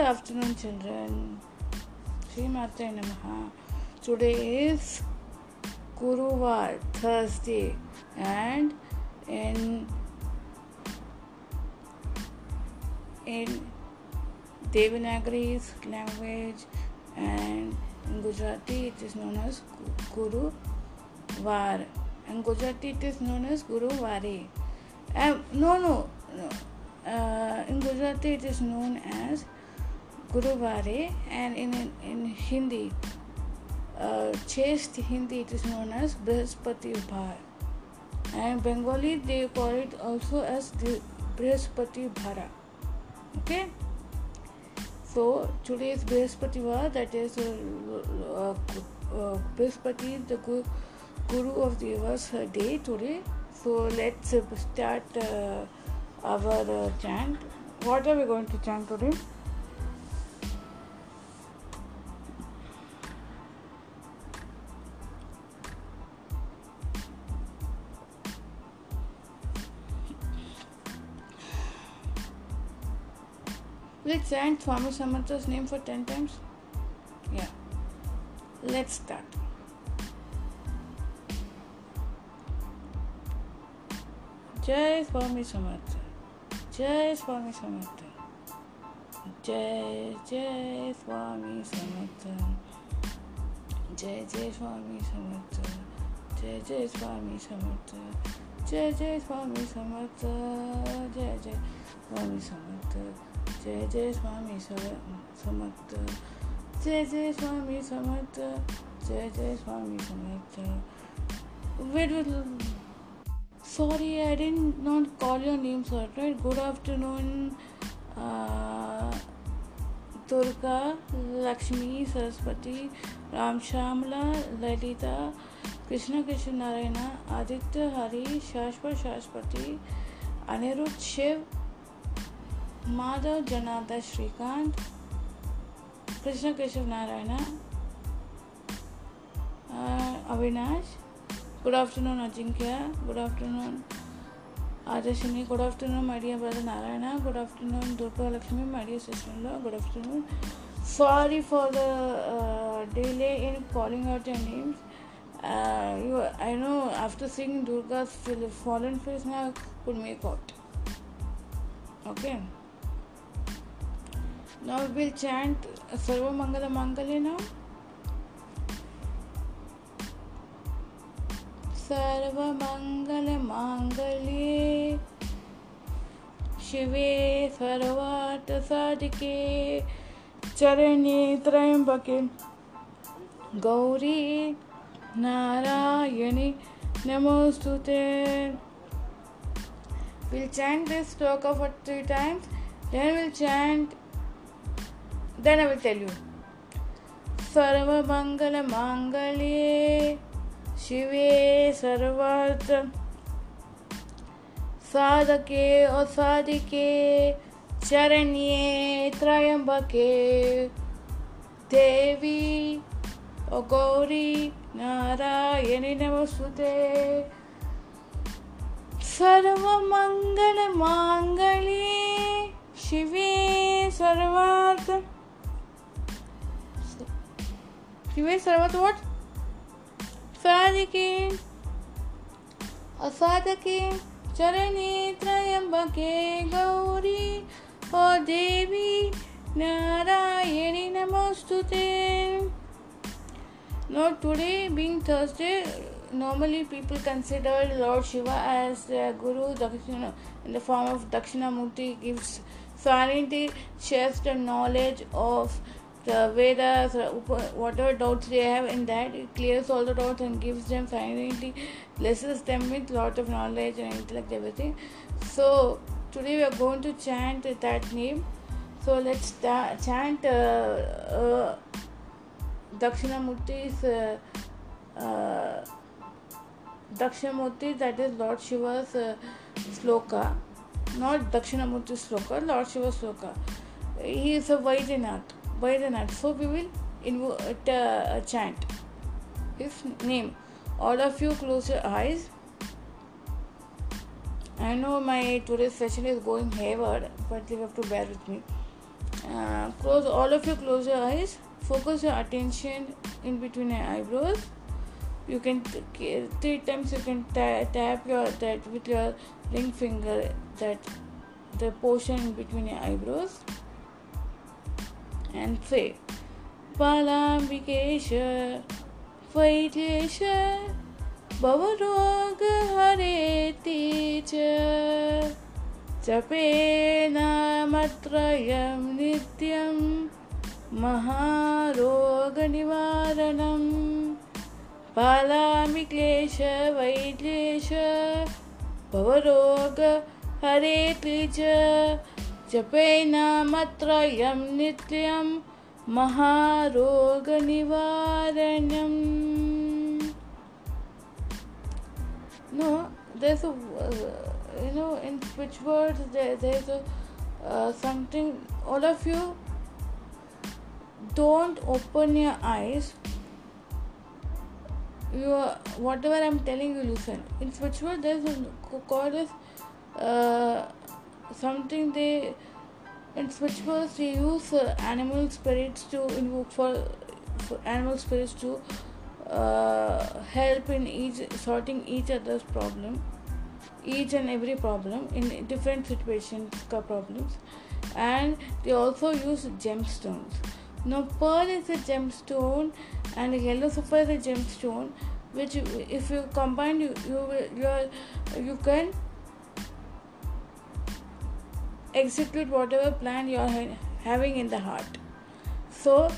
Good afternoon, children. Sri Mata Namaha. Today is Guruvar, Thursday, and in in Devanagari language and in Gujarati it is known as Guru Var. In Gujarati it is known as Guru Vari. Um, no, no, no. Uh, in Gujarati it is known as Guru Vare and in, in, in Hindi, uh, chaste Hindi it is known as Brihaspati Bhar. And Bengali they call it also as Brihaspati Bhara. Okay? So today is Brihaspativar, that is uh, uh, uh, Brihaspati, the Guru Guru of the Universe day today. So let's uh, start uh, our uh, chant. What are we going to chant today? chant Swami Samartha's name for 10 times. Yeah. Let's start. जय स्वामी समर्थ जय स्वामी समर्थ जय जय स्वामी समर्थ जय जय स्वामी समर्थ जय जय स्वामी समर्थ जय जय स्वामी समर्थ जय जय स्वामी समर्थ जय जय स्वामी समर्थ जय जय स्वामी समर्थ जय जय Swami Samarth wait, sorry i did not call your names out right good afternoon uh, durga lakshmi saraswati ram shamla lalita krishna krishna narayana aditya hari shashwat shashwati anirudh shiv Madhav, Janardan Shrikant Krishna Keshav Narayan Avinash good afternoon Ajinkya good afternoon Adarshini good afternoon Madiya brother Narayan good afternoon Durgalakshmi Madiya sister good afternoon sorry for the delay in calling out your names you I know after seeing Durga fallen face ना could make out okay. Now we'll chant Sarva Mangala Mangalya now. सर्वमङ्गलमाङ्गल्ये शिवे सर्वार्थसाधिके चरणे त्र्यम्बके गौरी नारायणि नमोऽस्तु ते We'll chant this sloka for three times, then we'll chant, then I will tell you. सर्वमङ्गलमाङ्गल्ये शिवे सर्वार्थ साधके और साधिके चरण्ये त्रयंबके देवी और गौरी नारायणी नमस्ते सर्वमङ्गलमाङ्गल्ये शिवे सर्वार्थ किंवा सर्वात वाट साधके असाधके चरणी त्रयंबके गौरी। ओ देवी नारायणी, नमस्तुते। No today being Thursday normally people consider lord Shiva as guru Dakshin in the form of Dakshinamurthy gives clarity chaste knowledge of the Vedas, whatever doubts they have in that, it clears all the doubts and gives them silently, blesses them with lot of knowledge and intellect, everything. So today we are going to chant that name. So let's start, chant uh, uh, Dakshinamurti's uh, uh, Dakshinamurti, that is Lord Shiva's uh, sloka, not Dakshinamurti sloka, Lord Shiva's sloka. He is a Vaidyanath. Vaidyanath. So we will invo- uh, chant his name. All of you close your eyes. I know my today's session is going hayward, but you have to bear with me. uh, close all of you close your eyes focus your attention in between your eyebrows you can three times you can tap your that with your ring finger that the portion in between your eyebrows and say Palambikesha, Vaitesha, Bhavaroga Hare Teacher. जपेनामत्रयं नित्यं महारोगनिवारणं पालामि क्लेश वैक्लेश भवरोग हरेति च जपेन मत्रयं नित्यं महारोगनिवारणम्। No this you know in switch words this something all of you don't open your eyes you whatever I am telling you listen in switch word this call is something they in switchwords they use uh, animal spirits to invoke for, for animal spirits to uh, help in each sorting each other's problem each and every problem in different situations problems. And they also use gemstones. Now pearl is a gemstone and yellow sapphire is a gemstone which if you combine you you you, you can execute whatever plan you are having in the heart so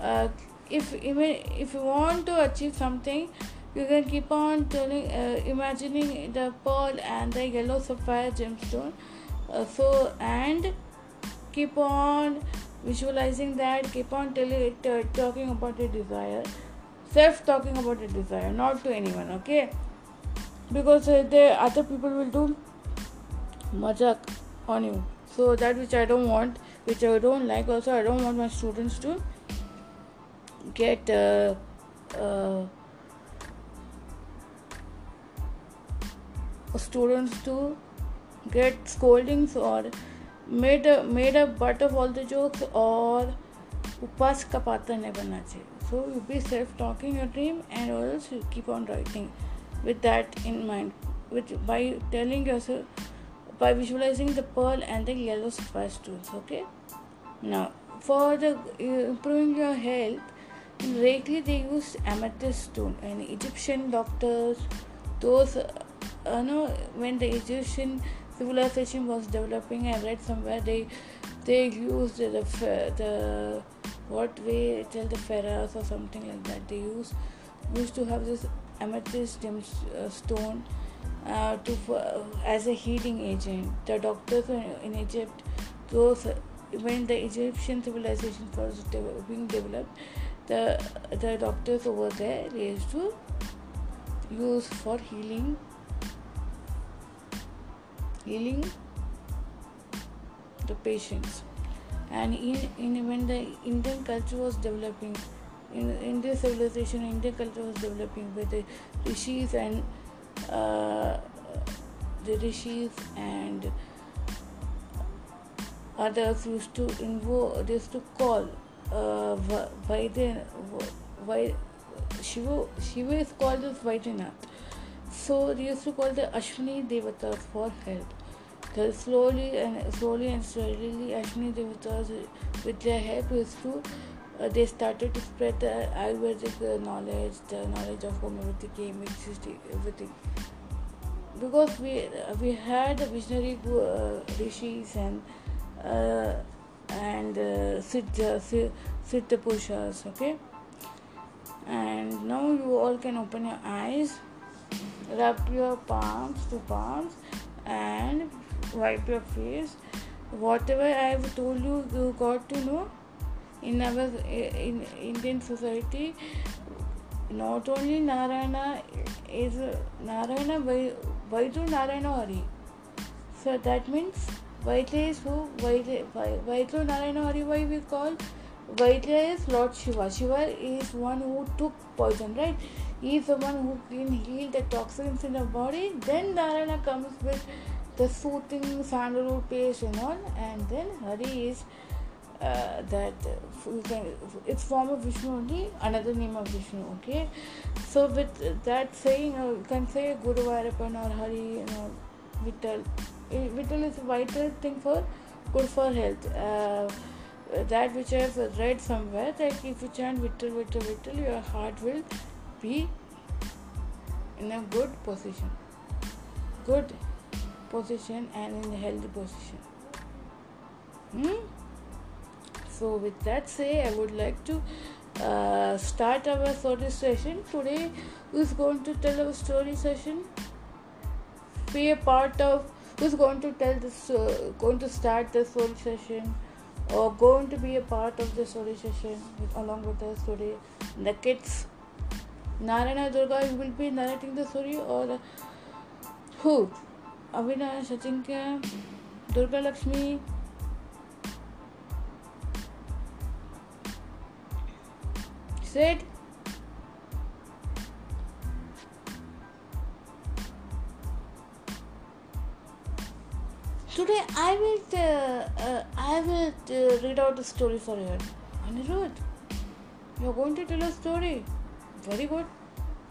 uh, if even if you want to achieve something you can keep on telling, uh, imagining the pearl and the yellow sapphire gemstone. Uh, so and keep on visualizing that. Keep on telling, uh, talking about your desire. Self talking about your desire, not to anyone. Okay, because uh, the other people will do majak on you. So that which I don't want, which I don't like. Also, I don't want my students to get. Uh, uh, students to get scoldings or made a, made a butt of all the jokes or upas ka patra nahi banna so you be self talking your dream and also you keep on writing with that in mind with by telling yourself by visualizing the pearl and the yellow sapphire stones okay? Now for the improving your health Reiki they use amethyst stone. And Egyptian doctors those uh, know when the Egyptian civilization was developing, I read somewhere they they used the the what way tell the pharaohs or something like that. They used used to have this amethyst uh, stone uh, to uh, as a healing agent. The doctors in Egypt, those when the Egyptian civilization was being developed, the the doctors over there they used to use for healing healing the patients and in, in when the indian culture was developing in indian civilization indian culture was developing with the rishis and uh, the rishis and others used to invoke used to call uh, Vaidya, Shiva, Shiva is called as Vaidyanath so they used to call the Ashwini Devatas for help. Because slowly and slowly and slowly Ashwini Devatas with their help used to uh, they started to spread the Ayurvedic uh, knowledge, the knowledge of homeopathy, chemistry, everything. Because we uh, we had the visionary uh, rishis and uh, and uh, siddha, siddha purushas, okay. And now you all can open your eyes rub your palms to palms and wipe your face whatever i have told you you got to know in our in indian society not only narayana is narayana vaidu narayana hari so that means Vaidya is who Vaidya Narayana Hari why we call Vaidya is Lord Shiva. Shiva is one who took poison, right? He is the one who can heal the toxins in the body. Then Narayana comes with the soothing sandalwood paste and all, and then Hari is uh, that uh, it's form of Vishnu only, another name of Vishnu. Okay, so with that saying, uh, you can say Guru Varapan or Hari, you know, Vittal. Vittal is a vital thing for good for health. Uh, that which I have read somewhere that if you chant Vittal, Vittal, Vittal, your heart will be in a good position, good position, and in a healthy position. Hmm? So, with that say, I would like to uh, start our story session. Today, who's going to tell our story session? Be a part of who's going to tell this, uh, going to start the story session, or going to be a part of the story session with, along with us today. The kids, Narayana Durga, will be narrating the story, or who? Avinash, Ajinkya, Durga Lakshmi. Said Today I will uh, uh, I will uh, read out a story for you. Anirudh, you're going to tell a story. Very good,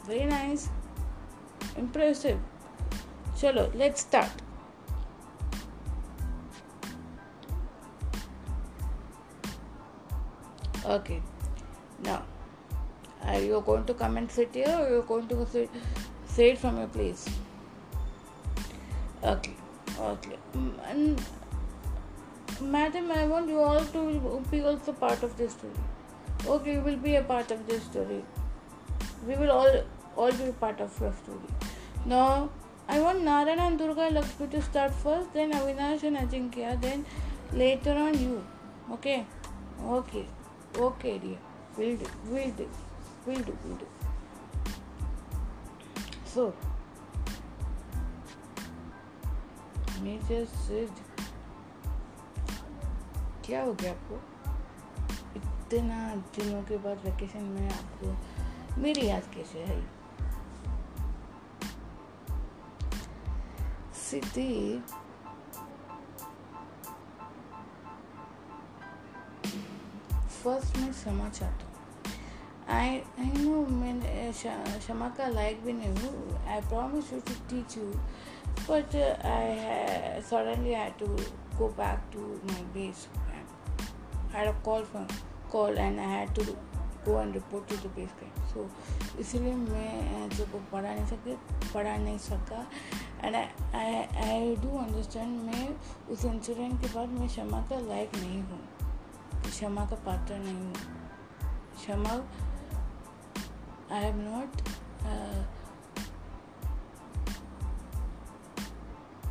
very nice, impressive. Chalo, let's start. Okay, now are you going to come and sit here or you're going to sit, say it from your place? Okay, okay. Mm, and madam, I want you all to be also part of this story. Okay, you will be a part of this story. We will all all be part of your story. Now, I want Narayana and Durga Lakshmi to start first, then Avinash and Ajinkya, then later on you. Okay? Okay. Okay, dear. We'll do. We'll do. We'll do. We'll do. So, major Sid क्या हो गया आपको इतना दिनों के बाद vacation में आपको मेरी याद कैसे है सिद्धि फ़र्स्ट मैं क्षमा चाहता हूँ आई आई नो मैंने क्षमा का लाइक भी नहीं हूँ I promise you to teach you but I had suddenly I to go back to my base I call from call and I had to go and report to the base camp so इसलिए मैं जो को पढ़ा नहीं सके, पढ़ा नहीं सका। And I I do understand मैं, उस इंसिडेंट के बाद मैं क्षमा का लाइक नहीं हूँ। क्षमा का पात्र नहीं हूँ। क्षमा I am not. Uh,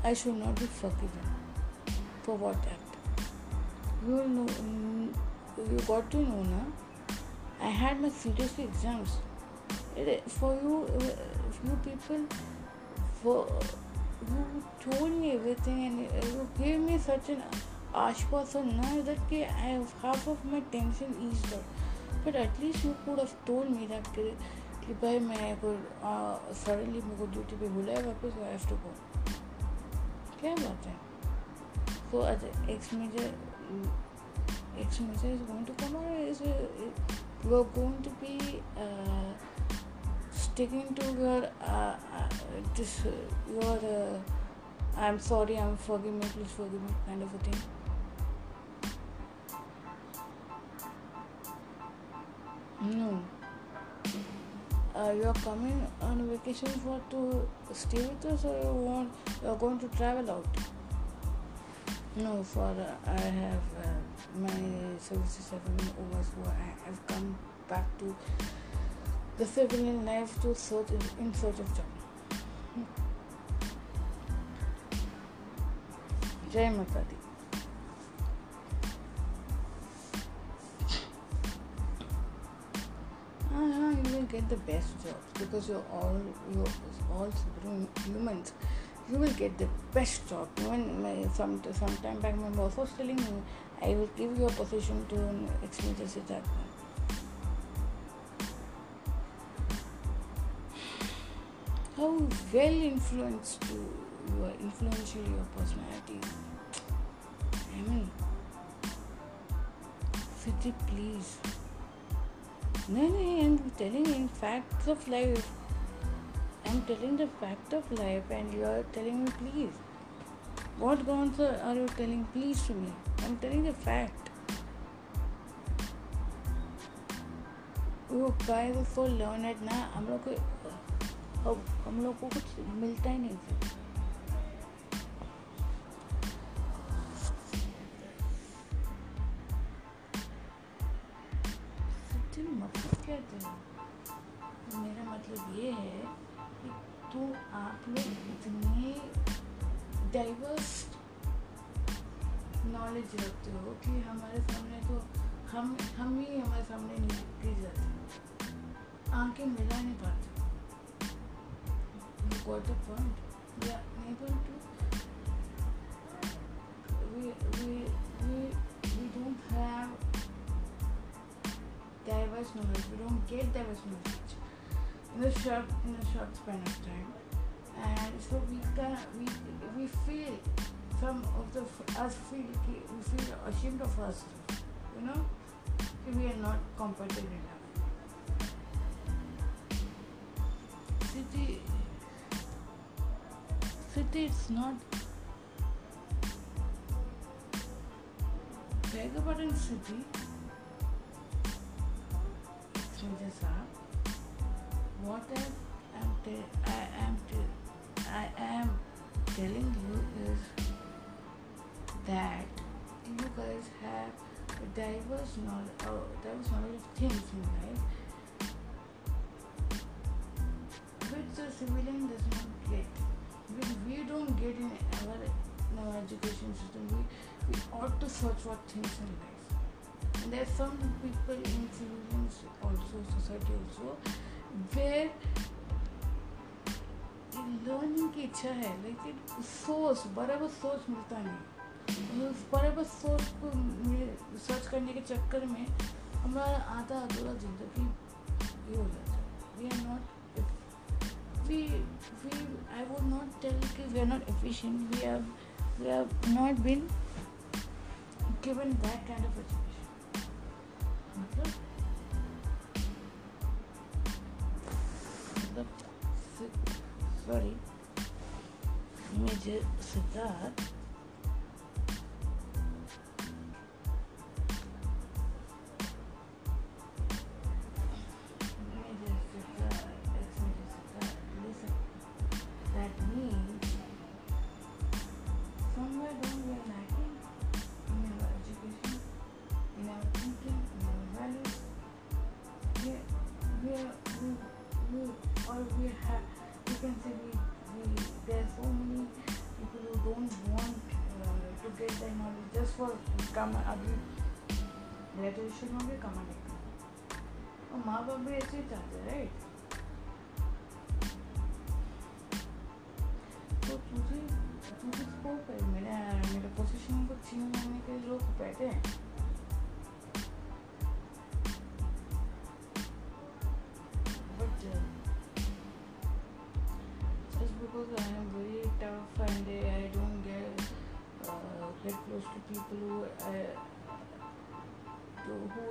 I should not be forgiven for what happened. You know, mm, you got to know, na. I had my seriously exams. For you, uh, you people, for you told me everything and you gave me such an ashwasan now that I have half of my tension eased up. But at least you could of told me that कि भाई मैं को suddenly मेरे को duty पे बुलाया वापस I have to go क्या बात है so ex major ex major is going to come और is you are going to be sticking to your uh, uh, this uh, your uh, I'm sorry, I'm me please please forgive me kind of a thing. No uh, you are coming on vacation for to stay with us or you want you are going to travel out no, uh, I have uh, my services have been over, I have come back to the civilian life to search in search of job. Jai Mata Di. Uh-huh, you will get the best jobs because you're all you're all humans you will get the best job. Even my, some some time back, my boss was telling me, I will give you a position to experience that. How well influenced you, you are influential your personality. I mean, Siti, please. नहीं नहीं I am telling in facts of life I am telling the fact of life and you are telling me please What grounds are you telling please to me? I'm telling the fact. वो guy for learn eight ना, हम लोग को हम लोग को कुछ मिलता ही नहीं मतलब मेरा मतलब ये है कि तो आप लोग इतने डाइवर्स नॉलेज रखते हो कि हमारे सामने तो हम हम ही हमारे सामने निकल जाते। हैं आँखें मिला नहीं पाते। The point. We are able to we we we, we don't have diverse knowledge we don't get diverse knowledge in a short in a short span of time. And so we can we we feel some of the us feel we feel ashamed of us you know? We are not competent enough. City city it's not beg about in city it's what I am, te- I am, te- I am telling you is that you guys have a diverse knowledge, uh, diverse knowledge of things in life, which the civilian does not get, which we don't get in our, in our education system. We, we ought to search for things in life. And there are some people in civilians also, society also, where learning की इच्छा है लेकिन सोच बराबर सोच मिलता नहीं। बराबर सोच को सर्च करने के चक्कर में हमारा आधा अधूरा ज़िंदगी ये हो जाता है। We are not we we I would not tell कि we are not efficient we are we are not been given that kind of education Sorry. Let me just sit that. Come अभी graduation हो गया कमाने का और माँ बाप भी ऐसे ही चाहते राइट तो तुझे तुझे स्कोप है। मेरे मेरे पोजीशन को छीन लेने के लोग बैठे हैं। Who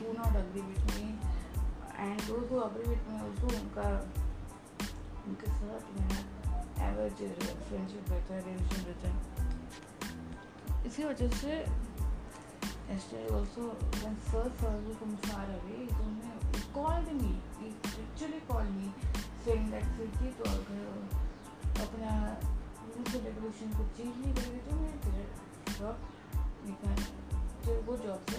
do not agree with me and those who agree with me also उनका उनके साथ मेरा एवरेज फ्रेंडशिप रहता है रिलेशन रहता है इसी वजह से yesterday also when Sir Fazul from Saravi he called me he literally called me saying that Sirki तो अगर अपना एंड रेगुलेशन को चेंज नहीं करेगी तो मैं तेरा जॉब निकाल तो वो जॉब से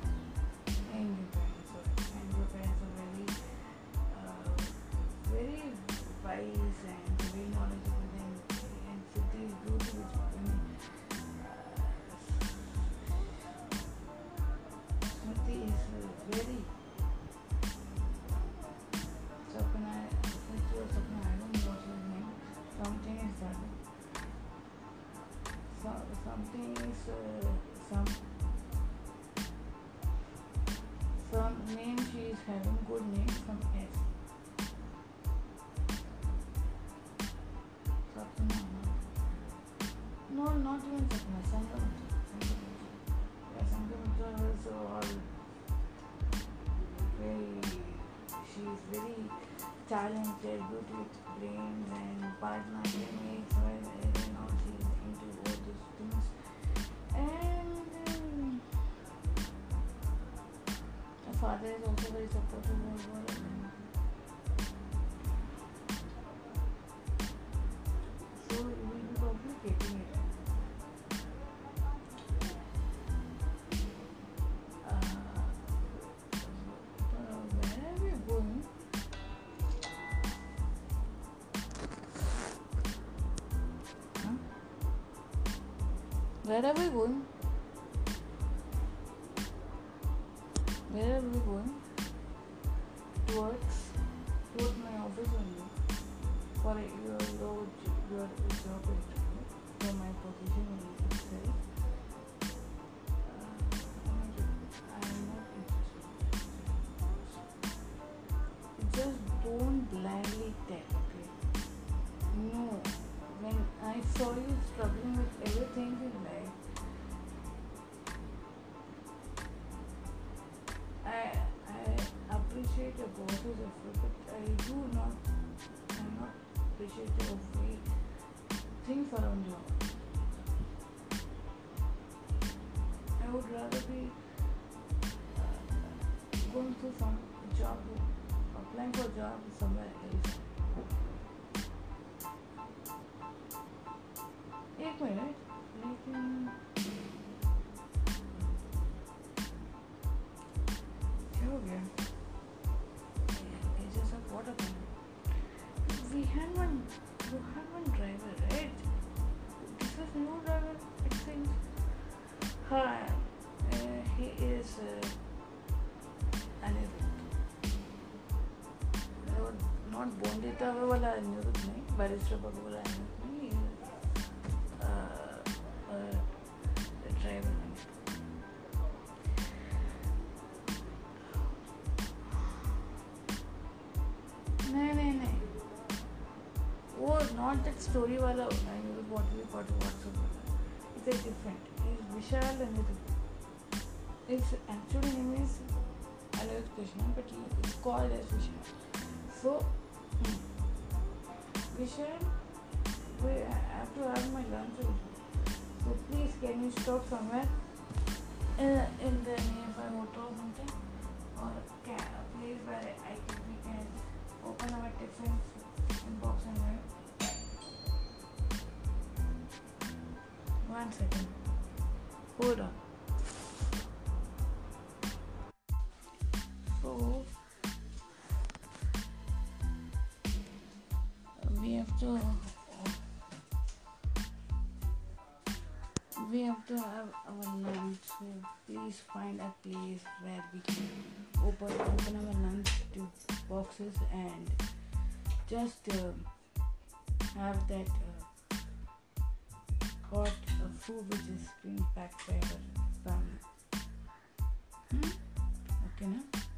where are we going? त्यावेळेला आणणारच नाही बरेचदा बघायला आणणार नाही ड्रायव्हर नहीं। नहीं नहीं वो नॉट दैट स्टोरी वाला होना है मतलब what we what what it's a different is Vishal and it's actually name is अलग Krishna but is so We have to have my lunch. So please can you stop somewhere in, in the nearby hotel or something? Or a place where I can, we can open our tiffin box and write. One second. Hold on. Have our lunch. Please find a place where we can open open our lunch to boxes and just uh, have that uh, hot uh, food which is being packed by our family. Hmm? okay na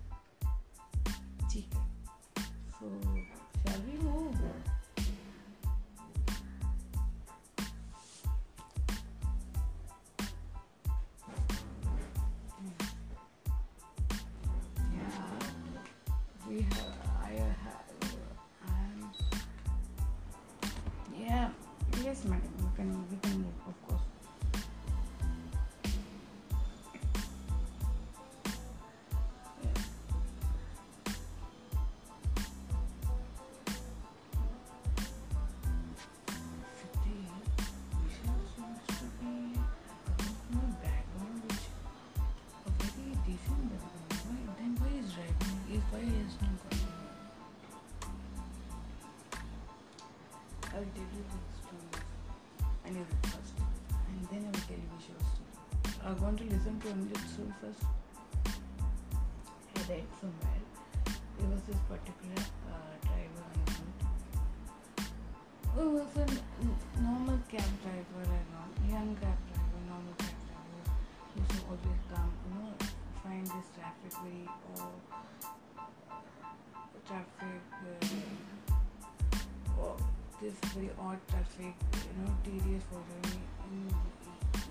I'll tell you. I knew it first, and then I will tell you Vishal story. I'm going to listen to Anjit story first. I read somewhere there was this particular uh, driver Anirudh, who was a normal cab driver and all, young cab driver, normal cab driver. Used to always come, you know, find this traffic very or traffic this very odd traffic, you know, tedious for. In-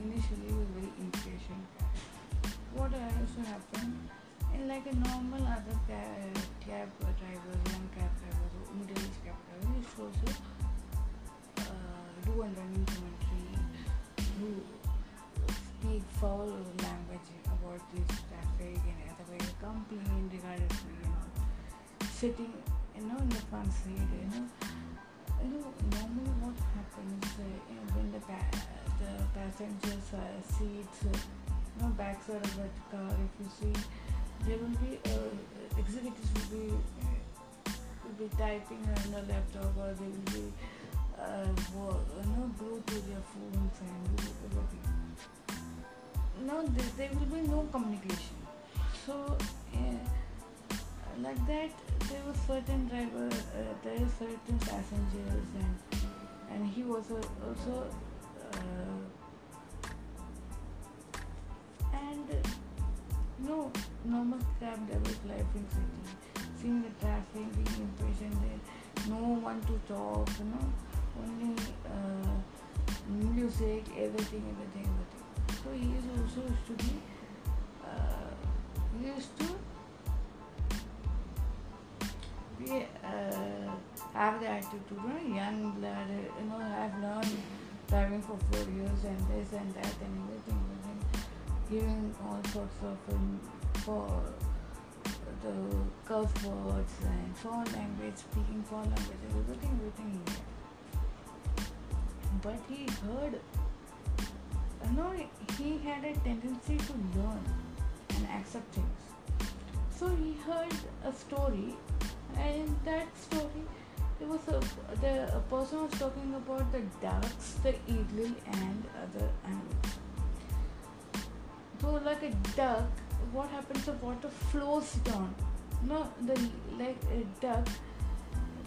Initially, he was very impatient. What used to happen in like a normal other cab, cab drivers, young cab drivers, middle age cab drivers, used to also uh, do a learning commentary, do speak foul language about this traffic and other way complain regarding you know sitting you know in the front seat you know you know normally what happens uh, when the pa- the passengers uh, seats uh, you know backside of the car if you see there will be uh, executives will be will be typing on the laptop or they will be uh, you know glued to their phones and do everything. No there, there will be no communication. So uh, like that there was certain driver uh, there is certain passengers and and he was also uh, and no normal cab drivers life in city. Seeing the traffic being impatient there no one to talk you know only uh, music everything everything everything. So he is also used to be uh, used to be uh, have the attitude you know young lad you know I've learned driving for four years and this and that and everything everything giving all sorts of um, for the curse words and foreign language, speaking foreign language, everything, everything. But he heard, you know, he had a tendency to learn and accept things. So he heard a story, and in that story, there was a the a person was talking about the ducks, the eagle, and other animals. So like a duck, what happens? The water flows down. No, the like a duck.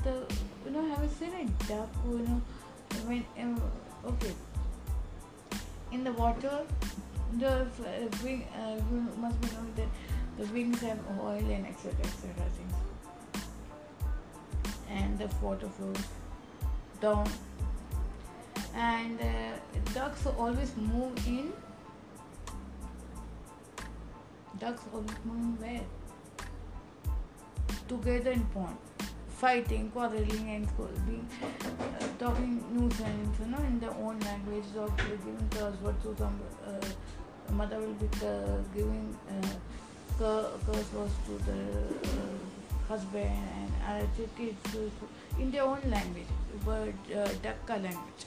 The you know, have you seen a duck? You know, when uh, okay, in the water, the uh, wing uh, must be knowing that the wings have oil and etc. etc. things, and the water flows down. And uh, ducks always move in ducks always move where? Together in pond, fighting, quarreling, and being uh, talking nuisance, you know, in their own language, or giving curse words to some uh, mother will be uh, giving uh, cur- curse words to the uh, husband and other kids in their own language, but uh, Dakka language.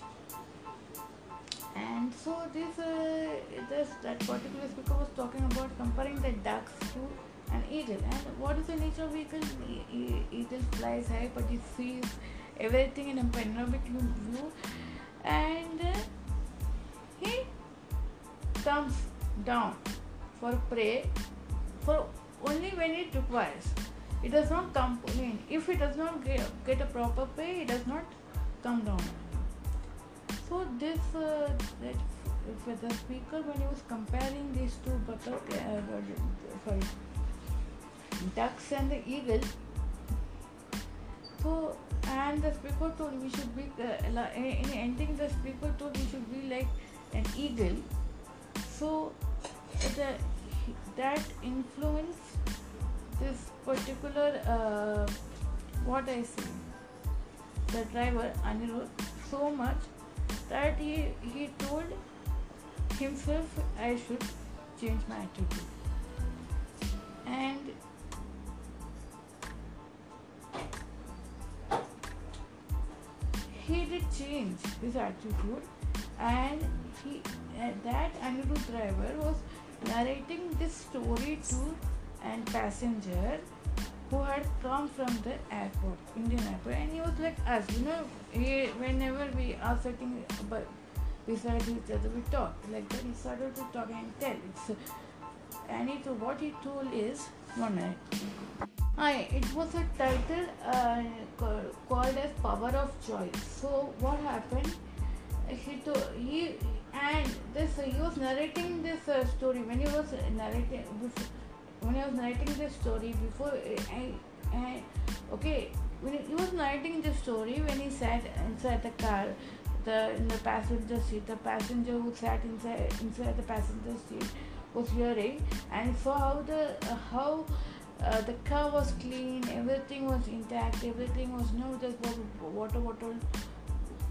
And so this uh, this that particular speaker was talking about comparing the ducks to an eagle. And what is the nature of eagle? E- eagle flies high but it sees everything in a panoramic view. And uh, he comes down for prey for only when it requires it does not come I if it does not get, get a proper pay it does not come down so this uh, that f- the speaker when he was comparing these two buttock, uh, sorry, ducks and the eagle. So and the speaker told we should be uh, in ending the speaker told we should be like an eagle. So the that influence this particular uh, what I see the driver Anirudh so much that he, he told himself I should change my attitude. And he did change his attitude and he uh, that Anirudh driver was narrating this story to an passenger who had come from the airport, Indian airport, and he was like us, you know. He, whenever we are sitting but beside each other, we talk like that. He started to talk and tell. It's and told, what he told is one minute. I, it was a title uh, called as Power of Choice. So what happened? He to, he and this he was narrating this uh, story when he was narrating before, when he was narrating this story before uh, I, I, okay when he, was narrating this story when he sat inside the car the in the passenger seat the passenger who sat inside inside the passenger seat was hearing and saw how the uh, how uh, the car was clean, everything was intact, everything was no there was water bottle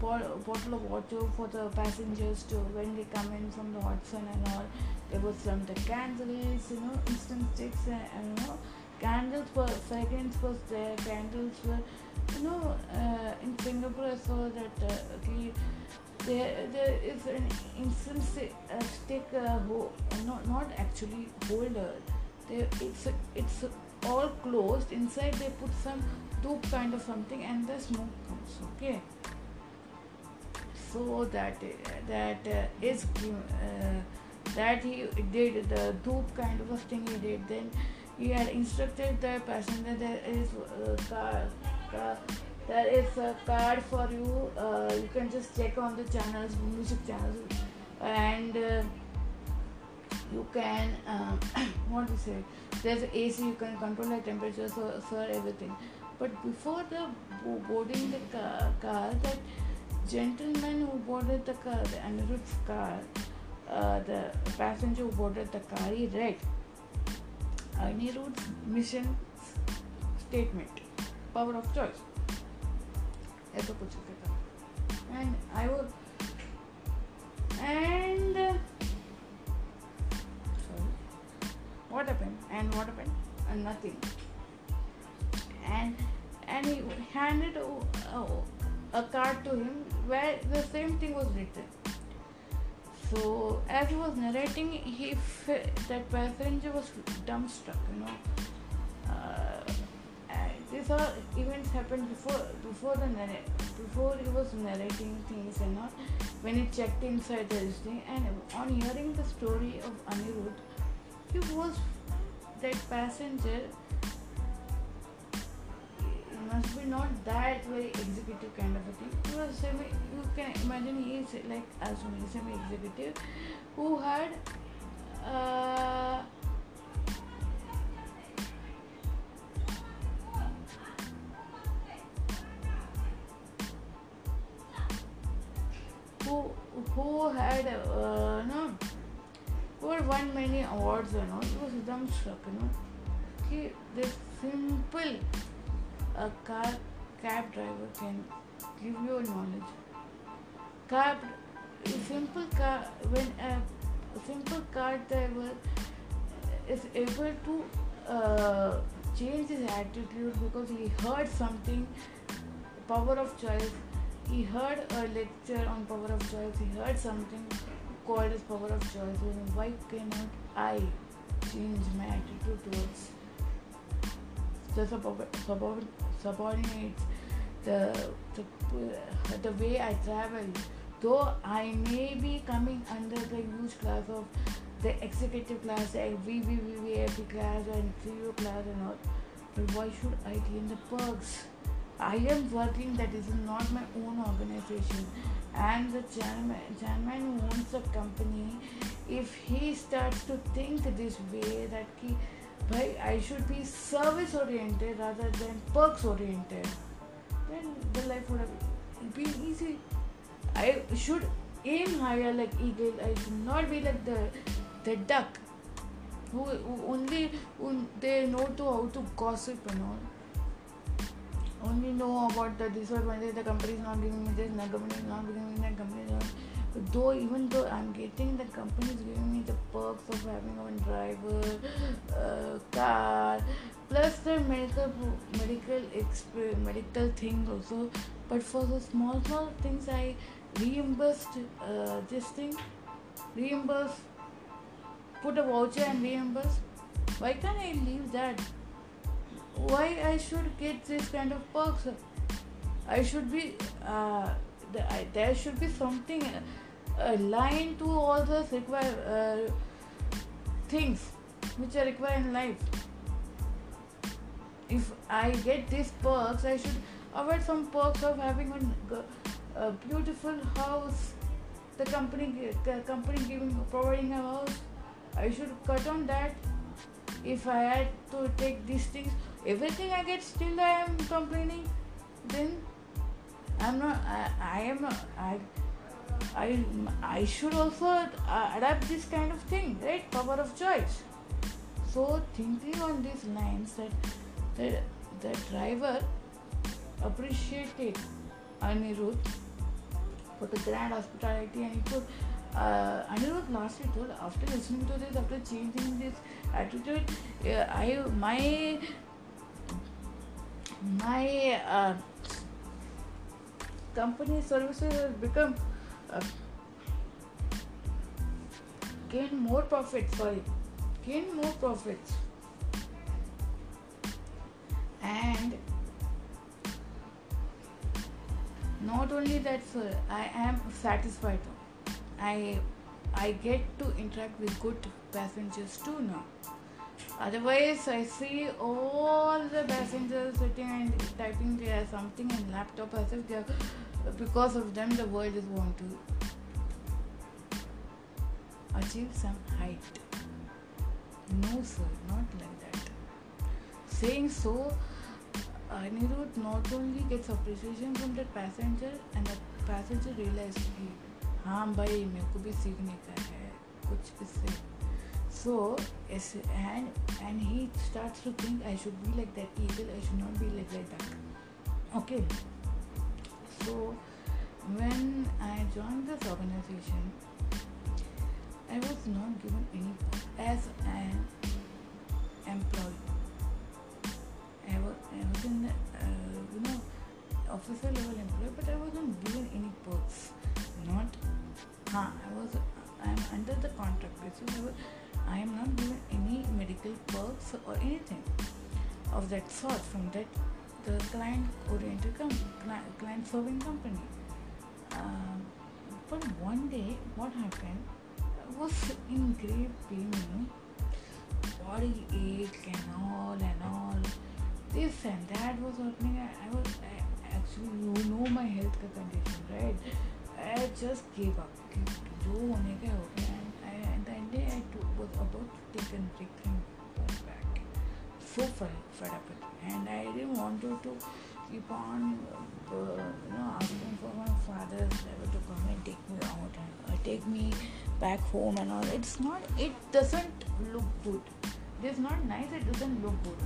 bottle of water for the passengers to when they come in from the hot sun and all. There was some the candles, you know, instant sticks and, you know candles were fragrance was there, candles were you know uh, in Singapore I saw that uh, okay, there there is an instant uh, stick uh, not not actually holder. There it's it's all closed. Inside they put some dhoop kind of something and the smoke comes. Okay so that that uh, is uh, that he did the dhoop kind of a thing he did then he had instructed the passenger there is a uh, car, car there is a card for you uh, you can just check on the channels music channels and uh, you can um, what do you say there's AC you can control the temperature so, so everything. But before the boarding the car, car that gentleman who boarded the car, the Anirudh's car, uh, the passenger who boarded the Kari read Anirudh's mission statement, power of choice. and I होता and and I would And, sorry what and nothing. And and he handed a, a, card to him where the same thing was written. So as he was narrating, he that passenger was dumbstruck. You know, uh, these all events happened before before the narrate before he was narrating things and all. When he checked inside the thing, and on hearing the story of Anirudh, he was that passenger must be not that very executive kind of a thing. He was semi. You can imagine he is like assuming semi-executive who had. Uh, who who had uh, no who had won many awards and all. He was dumbstruck, you know. He this simple a car cab driver can give you knowledge. Cab, simple car when a, simple car driver is able to uh, change his attitude because he heard something, power of choice. He heard a lecture on power of choice. He heard something called as power of choice. Why cannot I change my attitude towards the suburban subordinates the, the, uh, the way I travel. Though I may be coming under the huge class of the executive class, the VVVVIP class and CEO class and all, but why should I gain the perks? I am working that is not my own organization and the chairman, chairman who owns the company if he starts to think this way that he भाई I should be service oriented rather than perks oriented then the life would have easy I should aim higher like eagle I should not be like the the duck who only they know to how to gossip and all only know about the this world when the company is not giving me this not giving me that company though even though I'm getting the company is giving me the perks of having a driver, uh, car, plus the medical medical exp- medical thing also. But for the small small things, I reimbursed uh, this thing, reimburse, put a voucher and reimburse. Why can't I leave that? Why I should get this kind of perks? I should be. Uh, there should be something a line to all the require uh, things which are required in life. If I get these perks, I should avoid some perks of having a, a beautiful house. The company company giving providing a house. I should cut on that. If I had to take these things, everything I get still I am complaining. Then I'm not. I, I am not. I I I should also uh, adapt this kind of thing, right? Power of choice. So thinking on these lines that the the driver appreciated Anirudh for the grand hospitality and he could uh, Anirudh lastly told after listening to this, after changing this attitude, uh, I my my uh, company services has become uh, gain more profits. Sorry, gain more profits, and not only that, sir, I am satisfied. I I get to interact with good passengers too now. Otherwise, I see all the passengers sitting and typing there something in laptop as if they are, because of them the world is going to achieve some height. No, sir, not like that. Saying so, Anirudh not only gets appreciation from that passenger and the passenger realizes, hey, हाँ भाई मेरे को भी सीखने का है कुछ इससे so yes and and he starts to think I should be like that eagle I should not be like that. Duck okay. So when I joined this organization I was not given any as an employee. I was, I was in the, uh, you know officer level employee but I wasn't given any perks. Not huh, I was I am under the contract basis. I, was, I am not given any medical perks or anything of that sort from that the client oriented com- client serving company um, but one day what happened I was in grave pain you know body ache and all and all this and that was happening I, I was I, actually you know my health condition right I just gave up. जो होने का हो गया and the day I was about to take a break and go back. So fed, fed up. And I didn't want to, to keep on uh, you know asking for my father's level to come and take me out and uh, take me back home and all. It's not. It doesn't look good. It is not nice. It doesn't look good.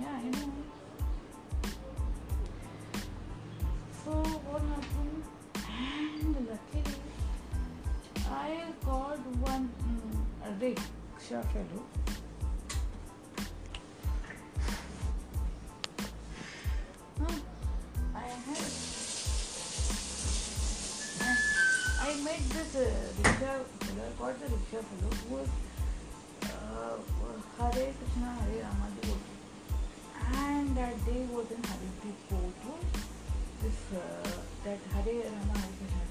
Yeah, I know. So what happened? And luckily, I got one um, rickshaw fellow. Huh. I had I met this uh, rickshaw fellow. I got the rickshaw fellow who was uh, Hare Krishna Hare Rama and that day was in Hariti Kotu this uh, that Hare Rama Hare Krishna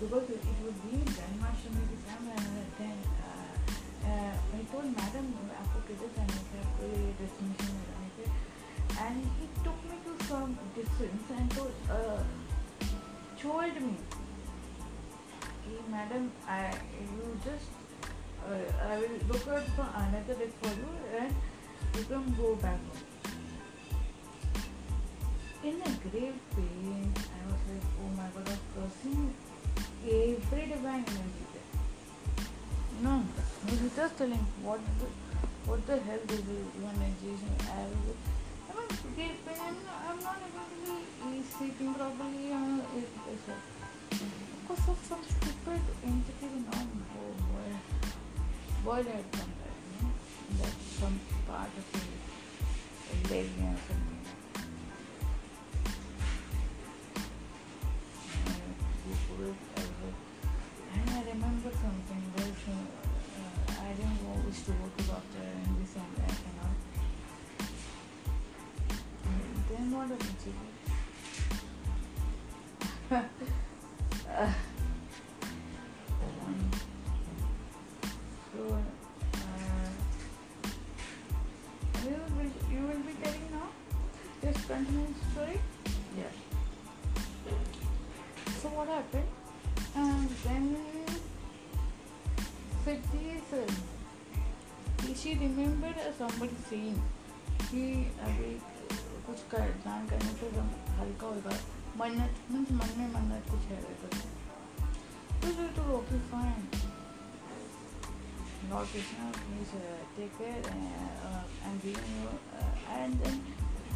because it would be Janmashtami time and then uh, uh, I told madam आपको किधर जाने का कोई destination में जाने का and he took me to some distance and told uh, told me hey madam I you just uh, I will look out for another day for you and you can go back home in a grave pain, I was like, oh my god, I was cursing every divine energy there. No, I was just telling what the, what the hell is this energy? I was I'm I'm not, able to be sleeping properly. Uh, I'm because of some stupid entity in our oh boy. Come there, you know? That's some part of the leg or something. And I remember something. There's, uh, I didn't wish to go to doctor and this and that and all. And then what happened to uh, so, uh, you will, be, you will be telling now? Just continue the story? Yes. So what happened? Uh, she remembered somebody saying कि अभी कुछ कर दान करने से हम हल्का होगा मन्नत मीन्स मन में मन्नत कुछ है वैसा तो ये तो okay fine uh, uh, uh, I'm giving you uh, and then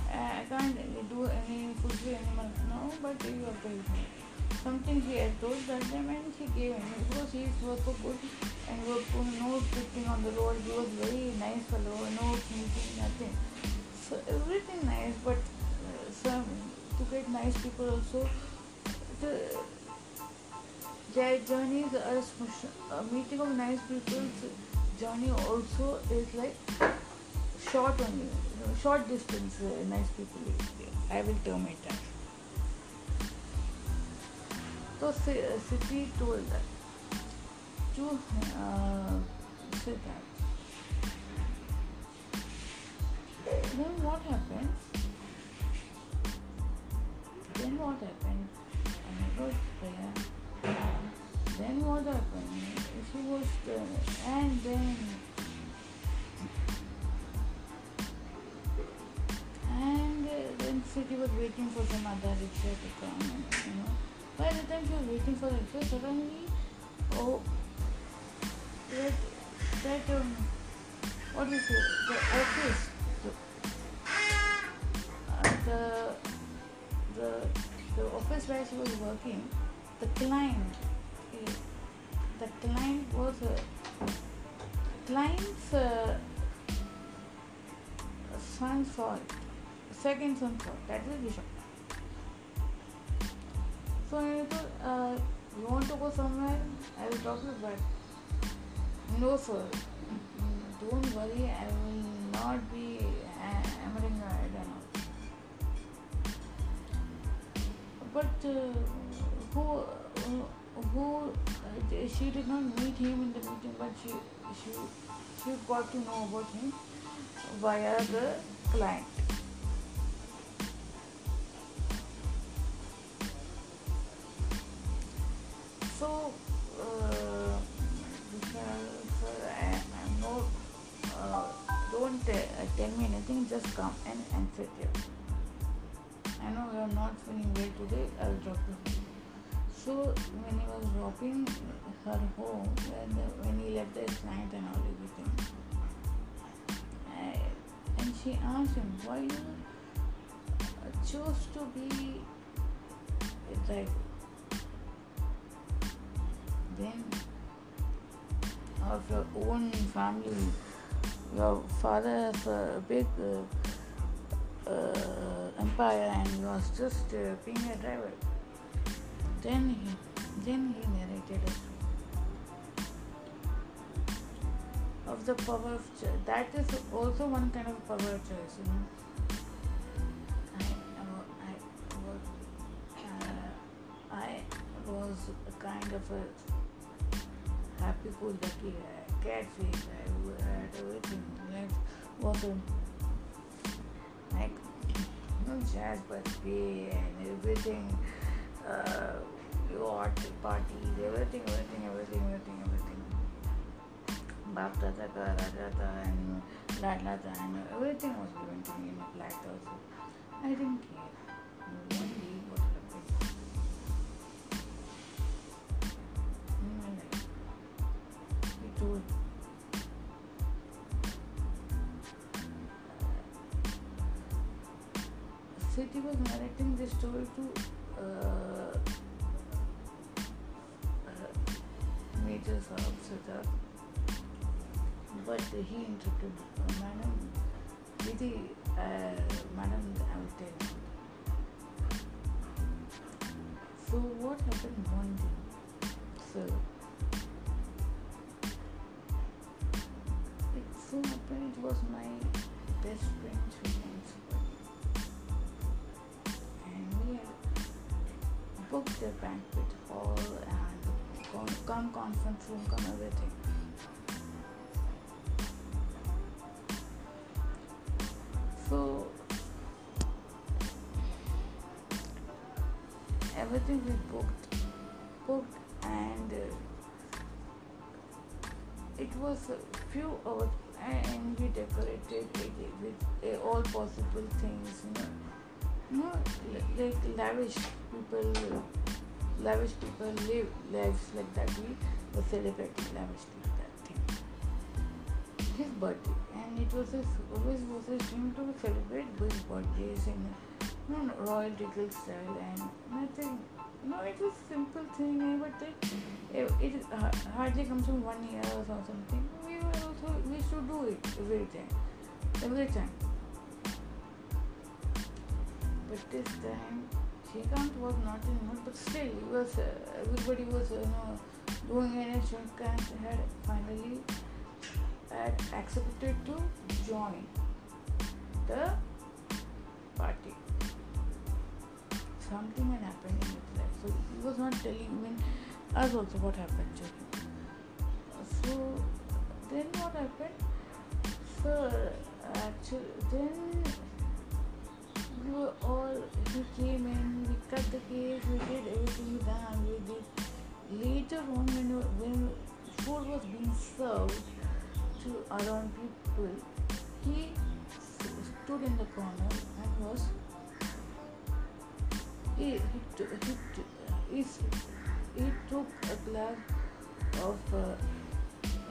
uh, I can't do any fulfill animal now but you have to help me. Something he had told time and he gave him because he was so good and was no sitting on the road. He was very nice fellow, no sneaking, nothing. So everything nice, but uh, some to get nice people also. The, their journeys are a meeting of nice people's journey also is like short only, short distance. Uh, nice people, I will term it that. So Siti told that to uh, say that. Then what happened? Then what happened? There. Then what happened? She was there, and then and uh, then Siti was waiting for some other rickshaw to come, you know. By the time she was waiting for the rickshaw, suddenly, oh, that, that um, what is it? The office, the, uh, the, the, the office where she was working, the client, the client was, uh, client's uh, son's fault, second son's fault, that is Bishop. So I thought, uh, you want to go somewhere? I will talk to you, but no, sir. Don't worry, I will not be hammering your head and all. But uh, who, uh, who, uh, she did not meet him in the meeting, but she, she, she got to know about him via the client. I know you're not feeling well today, I'll drop you. So, when he was dropping her home, when, when he left the client and all everything, I, and she asked him, why you chose to be driver? Then, of your own family, your father has a big uh, empire and you was just uh, being a driver. Then he, then he narrated a story of the power of choice. That is also one kind of power of choice, you know. Was, uh, a kind of a happy, cool, lucky, uh, carefree. I had everything. Life was a, like no jazz, but and everything. Uh, yacht parties, everything, everything, everything, everything, everything. Bap Tata ka, Raja and Ladla tha, and everything was given to me in a platter. So I didn't care. This story to uh, uh, Major Saab Siddharth, but he interrupted, uh, Madam, Didi, uh, Madam, I will tell you. So what happened one day? So it so happened it was my best friend the banquet hall and come conference room, come everything. So everything we booked, booked, and uh, it was a few hours, and we decorated it with uh, all possible things, you know, you know, like lavish people, lavish people live lives like that. We were celebrating lavishly that thing. His birthday, and it was his always was his dream to celebrate his birthdays in you know, royal regal style and nothing. No, it was a simple thing, eh, but it, it, it hardly comes from one year or something. We were also we should do it every time, every time. But this time, Shrikant was not in mood, but still, he was, uh, everybody was, you know, doing it, and Shrikant had finally had accepted to join the party. Something had happened in his life, so he was not telling even us also what happened to him. So then what happened? So actually, then were all, he came in, we cut the cake, we did everything done, we did. Later on, when, when food was being served to around people, he stood in the corner and was, he, he, he, he, took a glass of uh,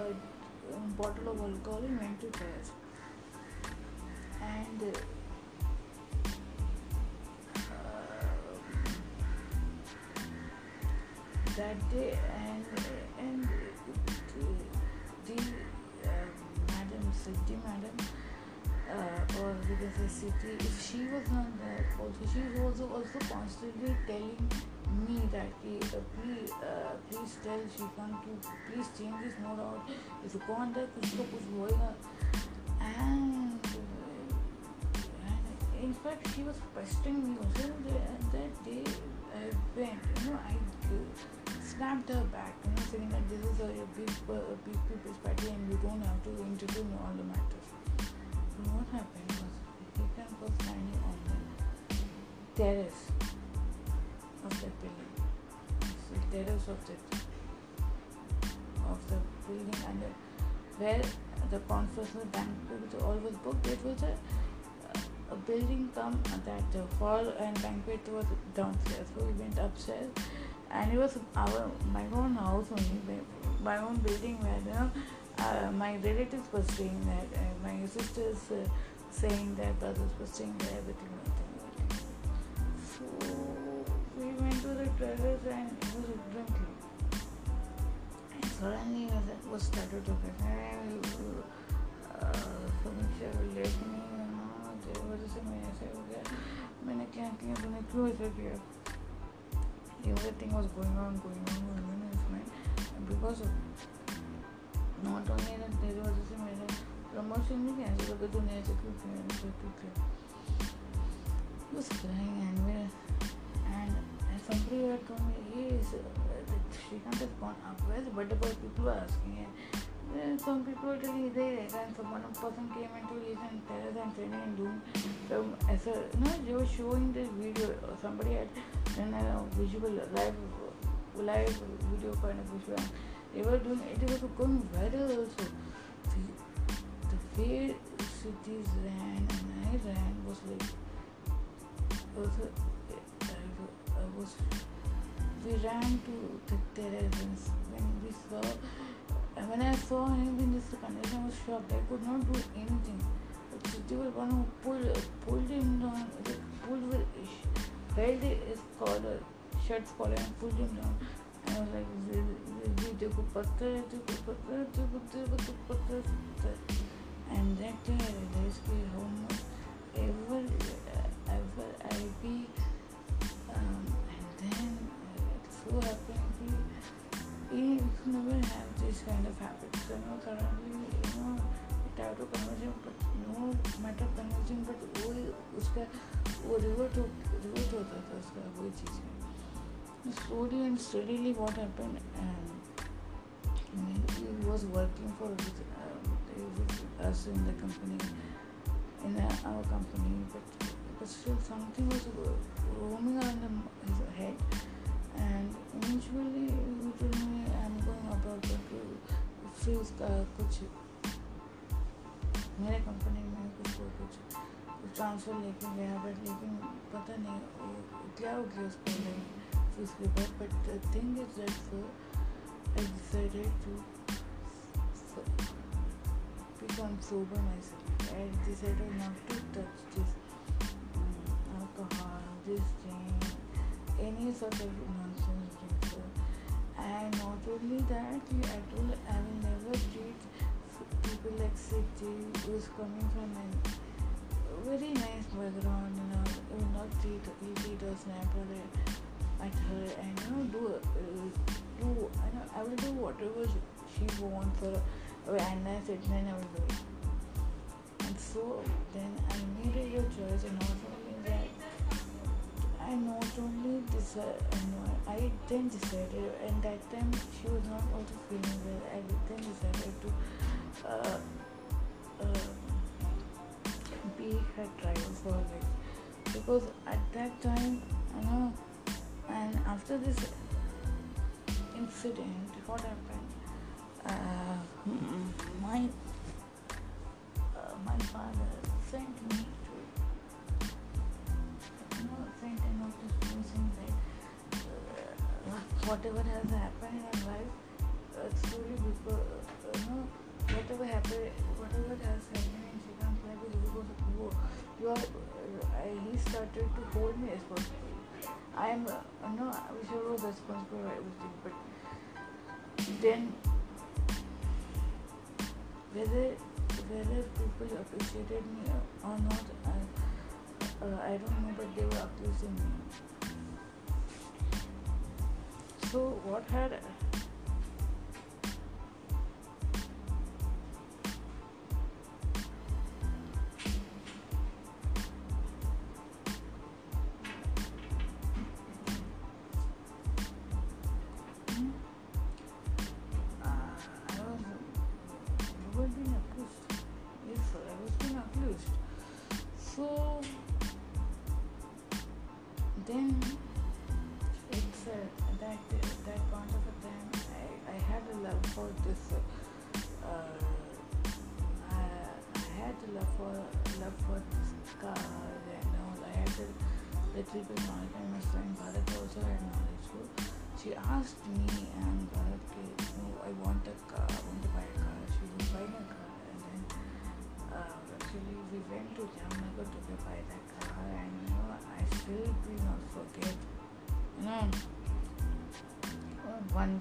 a, a bottle of alcohol and went to terrace. And uh, that day and and the, the uh, madam Siddhi madam uh, or we can say Siddhi if she was not there also she was also also constantly telling me that uh, please uh, please tell Shrikant to please change this mode out इसको अंदर कुछ तो कुछ होएगा and and in fact she was pestering me also that, that day I went you know I snapped her back, you know, saying that this is a, a big, a big people's party and you don't have to intervene all the matters. So what happened was Vikrant was standing on the terrace of the building. the terrace of the of the building and the, where the conference banquet all was booked. It was a a building come that the hall and banquet was downstairs. So we went upstairs and it was our my own house only, my own building where you know uh, my relatives were staying there, uh, my sisters uh, saying their brothers were staying there, everything, everything. So we went to the terrace and it was drinking. And suddenly it was started to get, hey, uh, Samisha will let me, you know, there was a मैंने ऐसे हो गया मैंने क्या किया तूने क्यों ऐसे किया everything was going on, going on, going on in his mind. And because of not only that there was this मेरा promotion नहीं किया ऐसे करके तूने ऐसे क्यों किया ऐसे क्यों किया was crying and we and, and somebody had told me he is uh, Shrikant has gone up where the birthday boy people were asking and then Eh, some people telling there and some one person came into his and terrace and training and doing some as a no they were showing this video somebody had done a visual live live video kind of visual. They were doing it was going viral also. The, the way cities ran and I ran was like also I was we ran to the terrace and when we saw when I saw him in this condition I was shocked. I could not do anything. But they were one who pulled pulled him down pulled with held his collar, shirt's collar and pulled him down. And I was like, देखो पत्थर है देखो पत्थर है देखो देखो तो पत्थर and that day I realized कि how much ever ever I be um, and then it so happened कि he never have this kind of habits you know suddenly you know try to convince him but no matter convincing but वो उसका वो revert हो revert होता था उसका वही चीज़ में slowly and steadily what happened um, he was working for um, us in the company in our company but, but still something was roaming around his head and eventually he told me Abroad to फिर उसका कुछ मेरे company में कुछ कुछ transfer लेके गया but लेकिन पता नहीं क्या हो गया उसको लाइक फिर उसके बाद but thing is that I decided to become sober myself. To touch this um, alcohol, this thing, any sort of nonsense drink. So, and not only that, I told I will never treat people like Siti, who is coming from a very nice background, you know, will not treat treat or snap her at her and you know do uh, do I know I will do whatever she wants for and I said then I will do it. And so then I made a choice and that I not only decided I then decided and that time she was not also feeling well. I then decided to uh, uh, be her driver for it because at that time you know and after this incident what happened? Uh, my uh, my father sent me whatever has happened in life uh, slowly because uh, you know whatever happened whatever has happened in Chicago's life who you are, uh, he started to hold me responsible. I am, uh, I wish I was responsible for everything, but then whether whether people appreciated me or not, I, uh, I don't know, but they were accusing me. So what had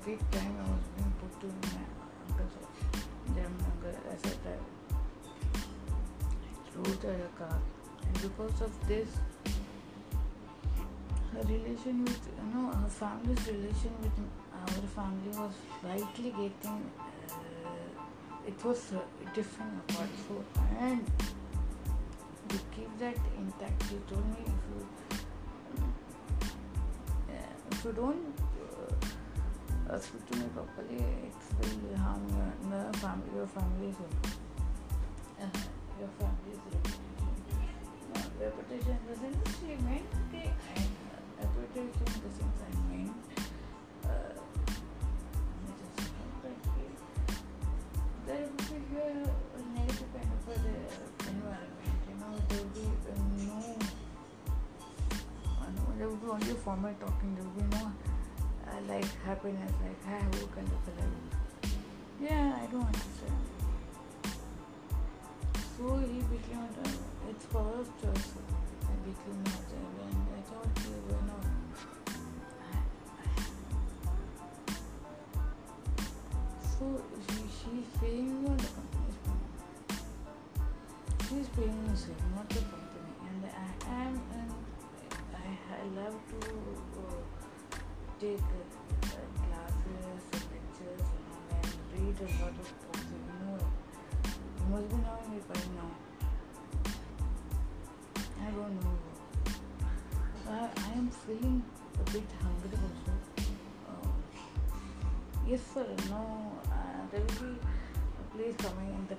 week time I was being put to my uncle's house. Jamnagar as a driver. Drove the car, and because of this, her relation with you know her family's relation with our family was slightly getting. Uh, it was uh, different apart. So and to keep that intact, he told me if you if you don't uh, speak to me properly, it will harm your, the family, your family's uh, your family's reputation. No, reputation in the sense she meant okay, uh, reputation in the sense I mean. Uh, there will be a negative kind of a environment, you know, there will be no there will be only formal talking, there will be uh, like happiness, like I who kind a level. Yeah, I don't understand. So he became a, it's power of choice. I became a and I thought he were not. So she, she's paying on the company's money. She's paying me, not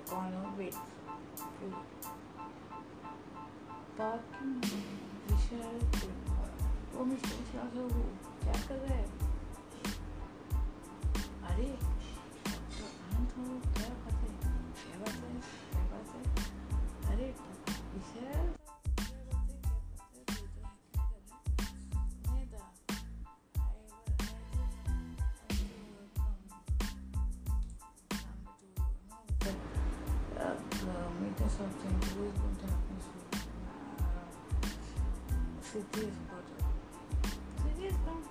coming in the corner. Wait. Parking. Vishal. वो mister क्या कर वो क्या कर रहा है of things is going to happen soon. Uh, is important. Siti is not.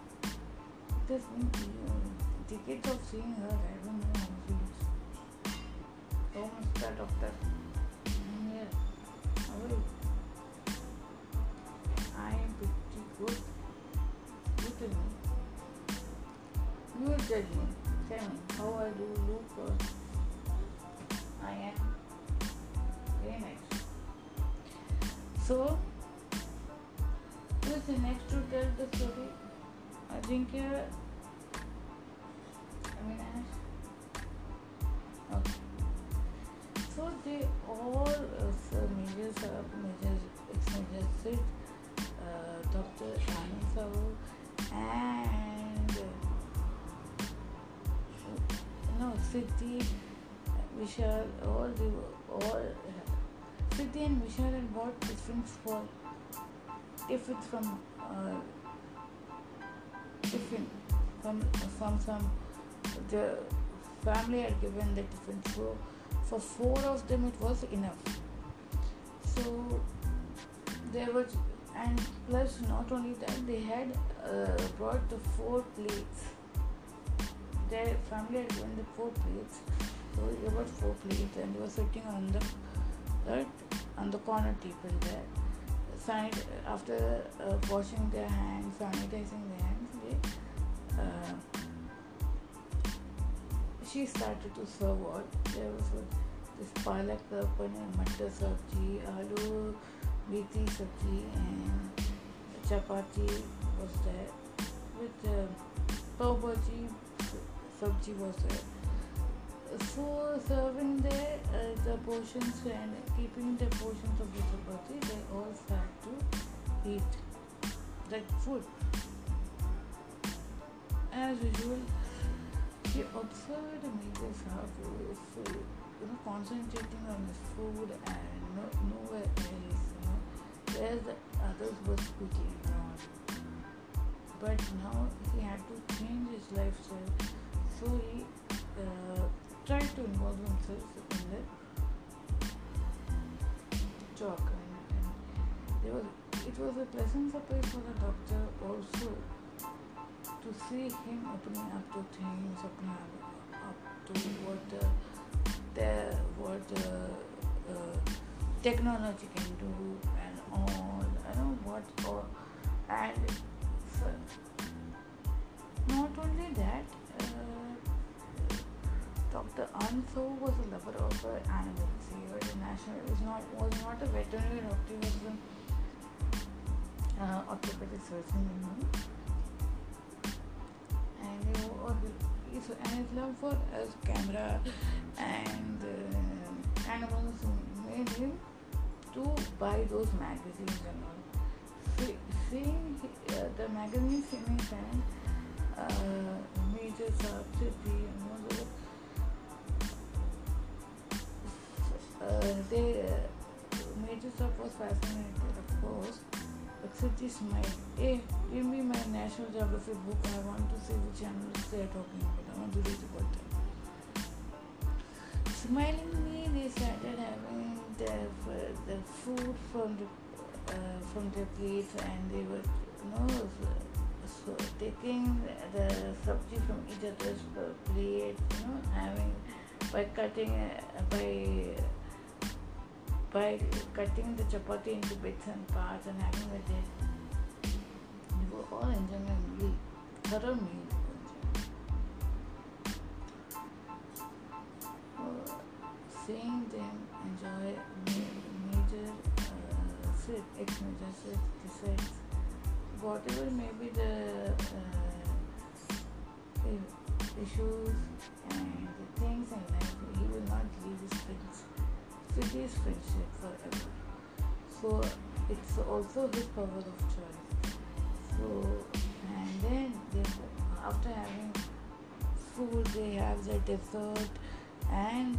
It has been uh, decades of seeing her. I don't know how she is. Oh, Mr. Doctor. I'm So, who is the next to tell the story? I tiffins for from uh, from from some the family had given the tiffin so for four of them it was enough. So there was and plus not only that they had uh, brought the four plates. Their family had given the four plates. So there were four plates and they were sitting on the right on the corner table there. Sanit- after uh, washing their hands sanitizing their hands they uh, she started to serve what there was this palak paneer matar sabji aloo methi sabji and chapati was there. With uh, pav bhaji sabji was there so serving there uh, the portions and keeping the portions of the chapati they all start to eat like food as usual he observed Major Saab food, you know, concentrating on his food and no, nowhere else, you know, whereas the others were speaking on. But now he had to change his lifestyle, so he uh, tried to involve himself in the talk. And, and was, it was a pleasant surprise for the doctor also to see him opening up to things, opening up, up to what uh, the what uh, uh, technology can do and all. I don't know what and so, not only that. Uh, Dr. Anso was a lover of animals. He was a national. Was not was not a veterinary doctor. He was an uh, orthopedic surgeon. You know and he, know, his, and his love for uh, camera and uh, animals made him to buy those magazines and all. See, seeing uh, the magazines in his hand, uh, Major Saab, Siddhi, and they, uh, Major Saab was fascinated, of course. But Siddhi smiled. Hey, give me my National Geography book. I want to see which animals they are talking about. I want to read about them. Smilingly, they started having their, the food from the uh, from their plates, and they were, you know, so taking the sabji from each other's plate, you know, having by cutting uh, by by cutting the chapati into bits and parts and having with it. We were all enjoying a meal, thorough meal. Uh, seeing them enjoy ma- major uh, sit, ex-major sit, decides whatever may be the uh, issues and the things in life, he will not leave his friends with his friendship forever. So it's also his power of choice. So and then they, after having food, they have the dessert and.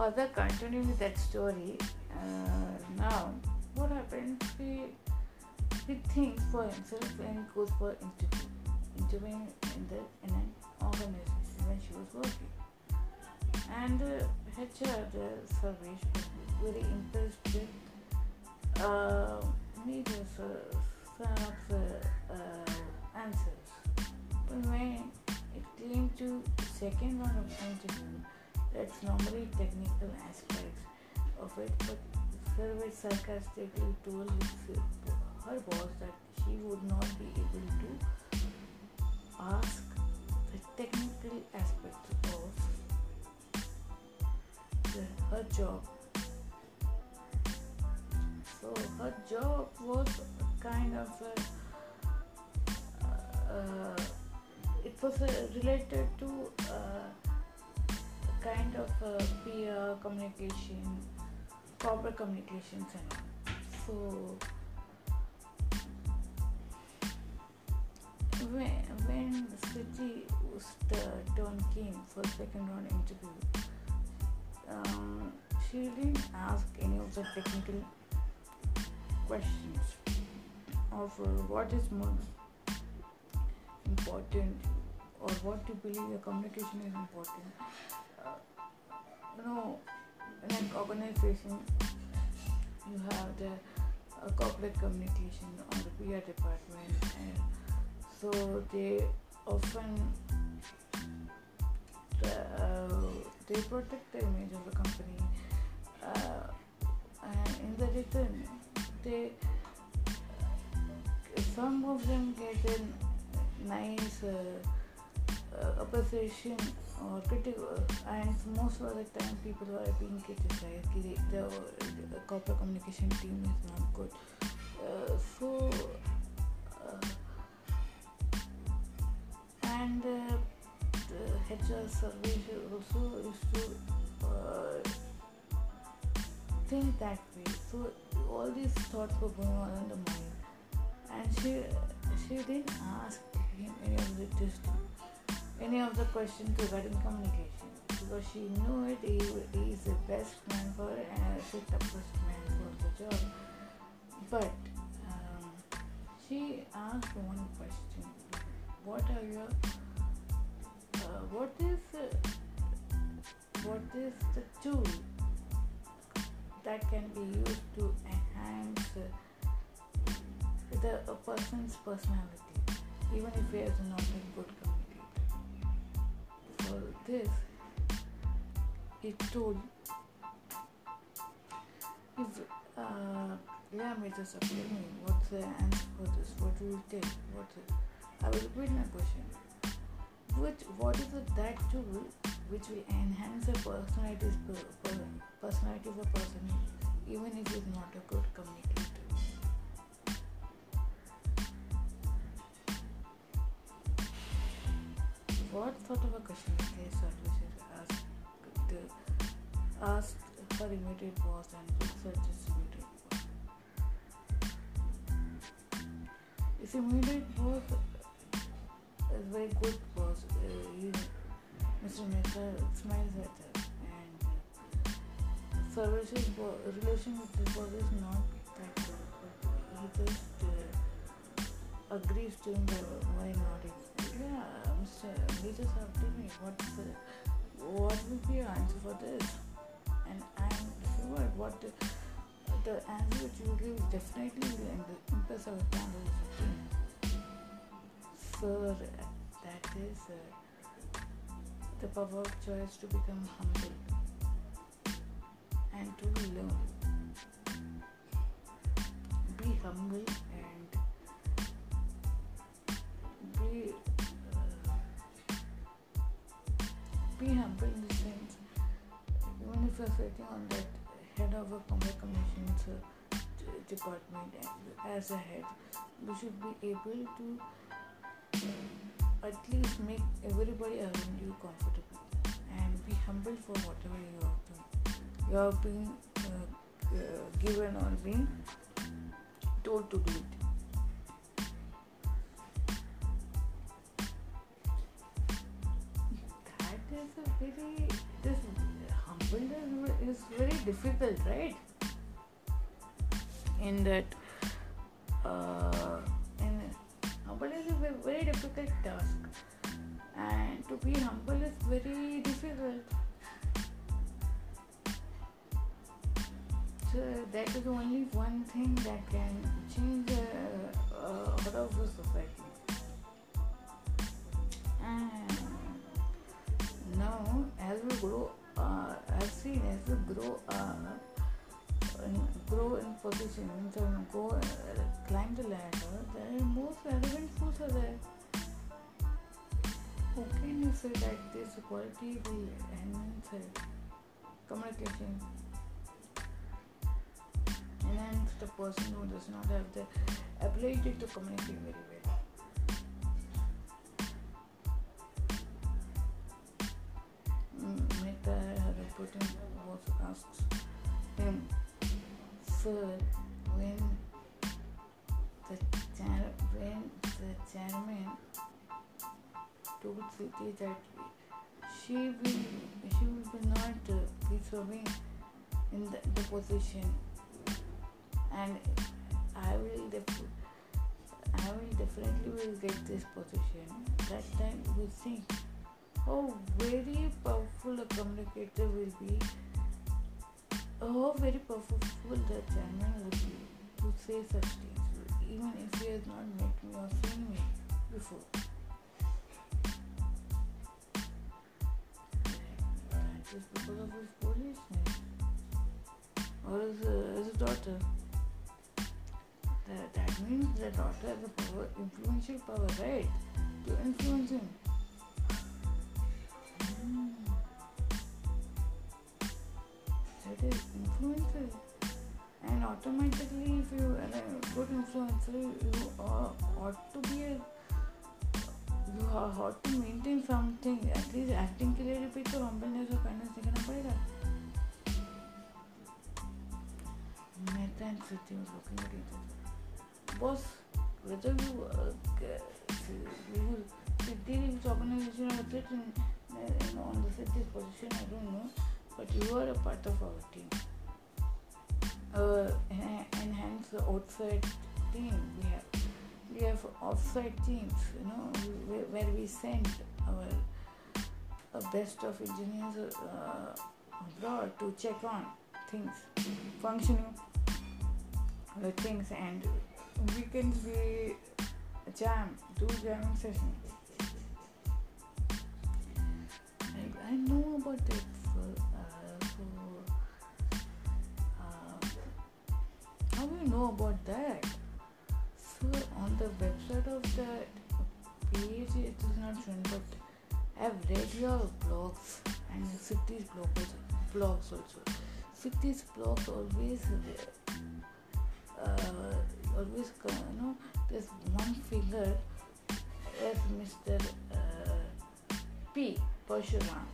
Further continuing that story, uh, now what happens? He he thinks for himself and he goes for interview, interviewing in the in an organization when she was working, and uh, HR the Sarvesh was very impressed with uh, Neeta's uh, uh, uh, answers. But when it came to second round of interview, that's normally technical aspects of it, but Sarvesh sarcastically told her boss that she would not be able to ask the technical aspects of the, her job. So her job was kind of a, uh, it was related to uh, kind of uh, peer communication, corporate communications, and so. When, when Sriti the turn came for second round interview, um, she didn't ask any of the technical questions of uh, what is more important or what do you believe your communication is important. Uh, you know, in an organization, you have the uh, corporate communication on the PR department, and so they often uh, they protect the image of the company, uh, and in the return, they some of them get a nice uh, uh, appreciation or and most of the time people are being criticized. The, the, the corporate communication team is not good. Uh, so, uh, and uh, the HR service also used to uh, think that way. So all these thoughts were going on in the mind, and she she didn't ask him any of the just any of the questions regarding communication because she knew it he, he is the best man for it and the toughest man for the job. But um, she asked one question: What are your uh, what is uh, what is the tool that can be used to enhance uh, the a person's personality, even if he is not a good communicator. For this, it told if uh, yeah, may just what's the answer for this? What do you take? What's it? I will repeat my question. Which what is it that tool which will enhance a personality's per, per, personality of a person even if he's not a good communicator. What sort of a question is this services asked, the, asked her immediate boss and researcher's immediate boss? His immediate boss is very good boss. Uh, Mr. Mehta smiles at her and uh, services bo- relation with his boss is not that good, but he just uh, agrees to him by, by nodding. Yeah, Mr. We just have to me what's the, what will be your answer for this? And I'm sure what the, the answer which you give definitely will impress our candidates. So that is. Uh, the power of choice to become humble and to learn. Be humble be humble in the sense even if you're sitting on that head of a communications uh, department as a head, you should be able to at least make everybody around you comfortable and be humble for whatever you are doing. You are being uh, uh, given or being told to do it. Difficult, right? In that, uh, in humble is a very difficult task, and to be humble is very difficult. So that is only one thing that can change uh, uh, out of the society. And now, as we grow, uh, I've seen as we grow, uh, in, grow in position, so go uh, climb the ladder, are more relevant foods are there. Can you say that this quality will enhance communication? enhance the person who does not have the ability to communicate very well. Mehta reporting was asked him, Sir, when the chair, when the chairman told Siti that she will she will be not be serving in the, the position and I will def- I will definitely will get this position. That time we think how very powerful a communicator will be, how very powerful the chairman will be to say such things, even if he has not met me or seen me before. Is because of his foolishness or his, uh, his daughter that, that means the daughter has a power, influential power, right? To influence him. Influencer, you ought to be a you ought to maintain something at least acting के लिए भी तो humbleness और kindness दिखाना पड़ेगा Mehta and Siti was looking at each other boss, whether you uh, you Siddhi which organization or sit in, in on the Siddhi's position, I don't know, but you are a part of our team. Uh, and hence the outside we have. We have offside teams, you know, where we send our best of engineers uh, abroad to check on things, functioning the things and weekends we jam, do jamming session. Like, I know about it uh, uh, how do you know about that? On the website of that page it is not shown but I've read your blogs and Siti's blogs, blogs also. Siti's blogs always uh, always you know there's one figure as Mr. Uh, P. Parshuram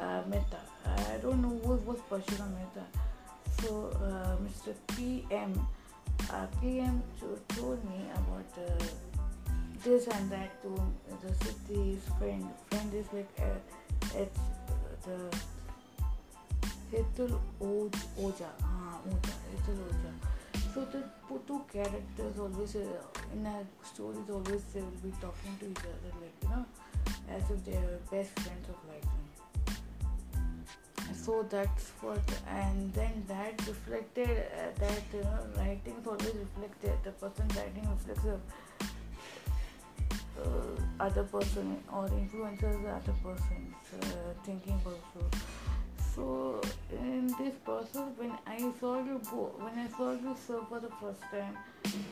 uh, Mehta. I don't know who was Parshuram Mehta. So uh, Mr. PM uh, PM told me about uh, this and that to the Siti's friend. Friend is like uh, it's the Hitul Oja. Ah, Oja. Hitul Oja so the two characters always uh, in a story always they will be talking to each other like you know as if they are best friends of life so that's what and then that reflected uh, that you know writing is always reflected the person writing reflects the uh, other person or influences the other person's uh, thinking also so in this process when i saw you both when i saw you sir for the first time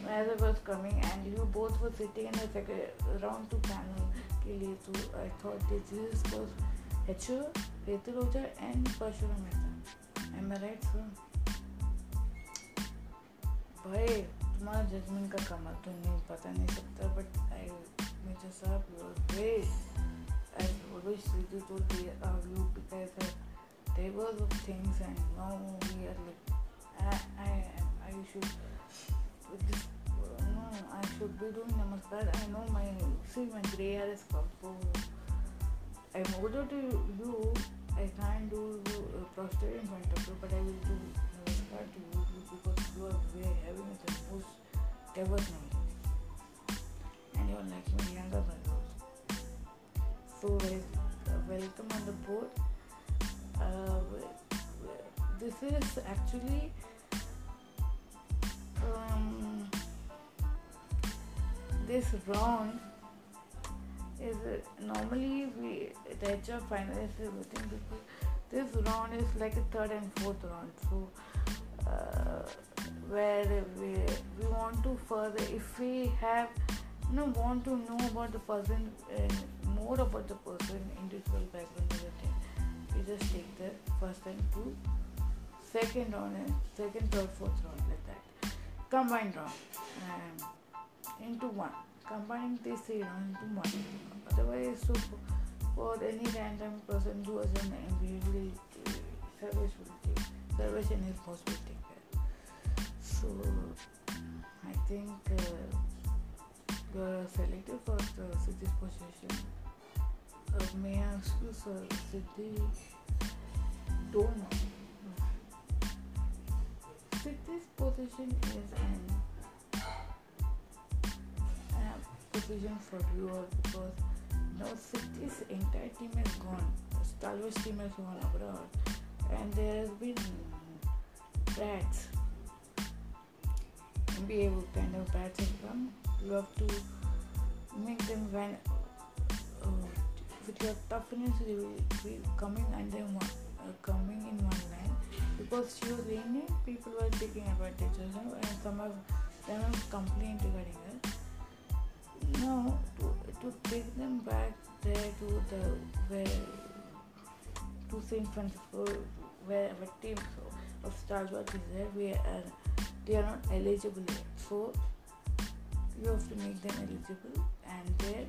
as i was coming and you both were sitting in a second round to panel i thought this is because. H.O. Hetal Oja and Parshuram Mehta. Am I right, sir? भाई तुम्हारा judgement का कमाल तो नहीं पता नहीं सकता but I major साहब you are great I always see you to be you because of things and now we are like I I I should this no I should be doing namaskar I know my see my gray hair is so I'm older to you I can't do uh, prostrate in front of you, but I will do namaskar to you because you are very having the most ever knowledge. And you are like my younger brother So uh, welcome on the board. Uh, this is actually um, this round is normally we the HR finalists everything because this round is like a third and fourth round. So uh, where we we want to further if we have you know want to know about the person uh, more about the person individual background everything we just take the first and two second round and second third fourth round like that combined round um, into one combining these three rounds into one otherwise so for any random person who was an individual service will take service in his post will take care so I think uh, are selected for the city's position uh, may I ask you sir Siddhi don't know Siddhi's position is an position for you all because now Siti's entire team is gone. Stalwart team has gone abroad, and there has been brats. MBA kind of brats have come. You have to make them when uh, with your toughness, they will be coming under one, uh, coming in one line because she was Indian. People were taking advantage of her, and some of them have complained regarding her now to, to take them back there to the where to St. Francisco where our team of Starbucks is there. We are they are not eligible yet so you have to make them eligible and there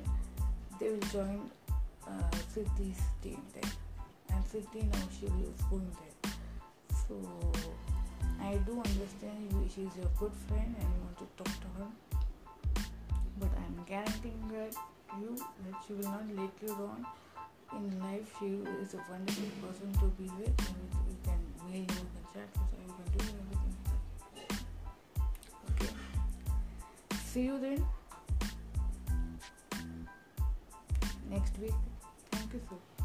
they will join uh, Siddhi's team there. And Siddhi now she is going there. So I do understand she is your good friend and you want to talk to her but I'm guaranteeing that you that she will not let you down in life. She is a wonderful person to be with, and you can mail, you can chat her, you can do everything. Okay. See you then next week. Thank you so. So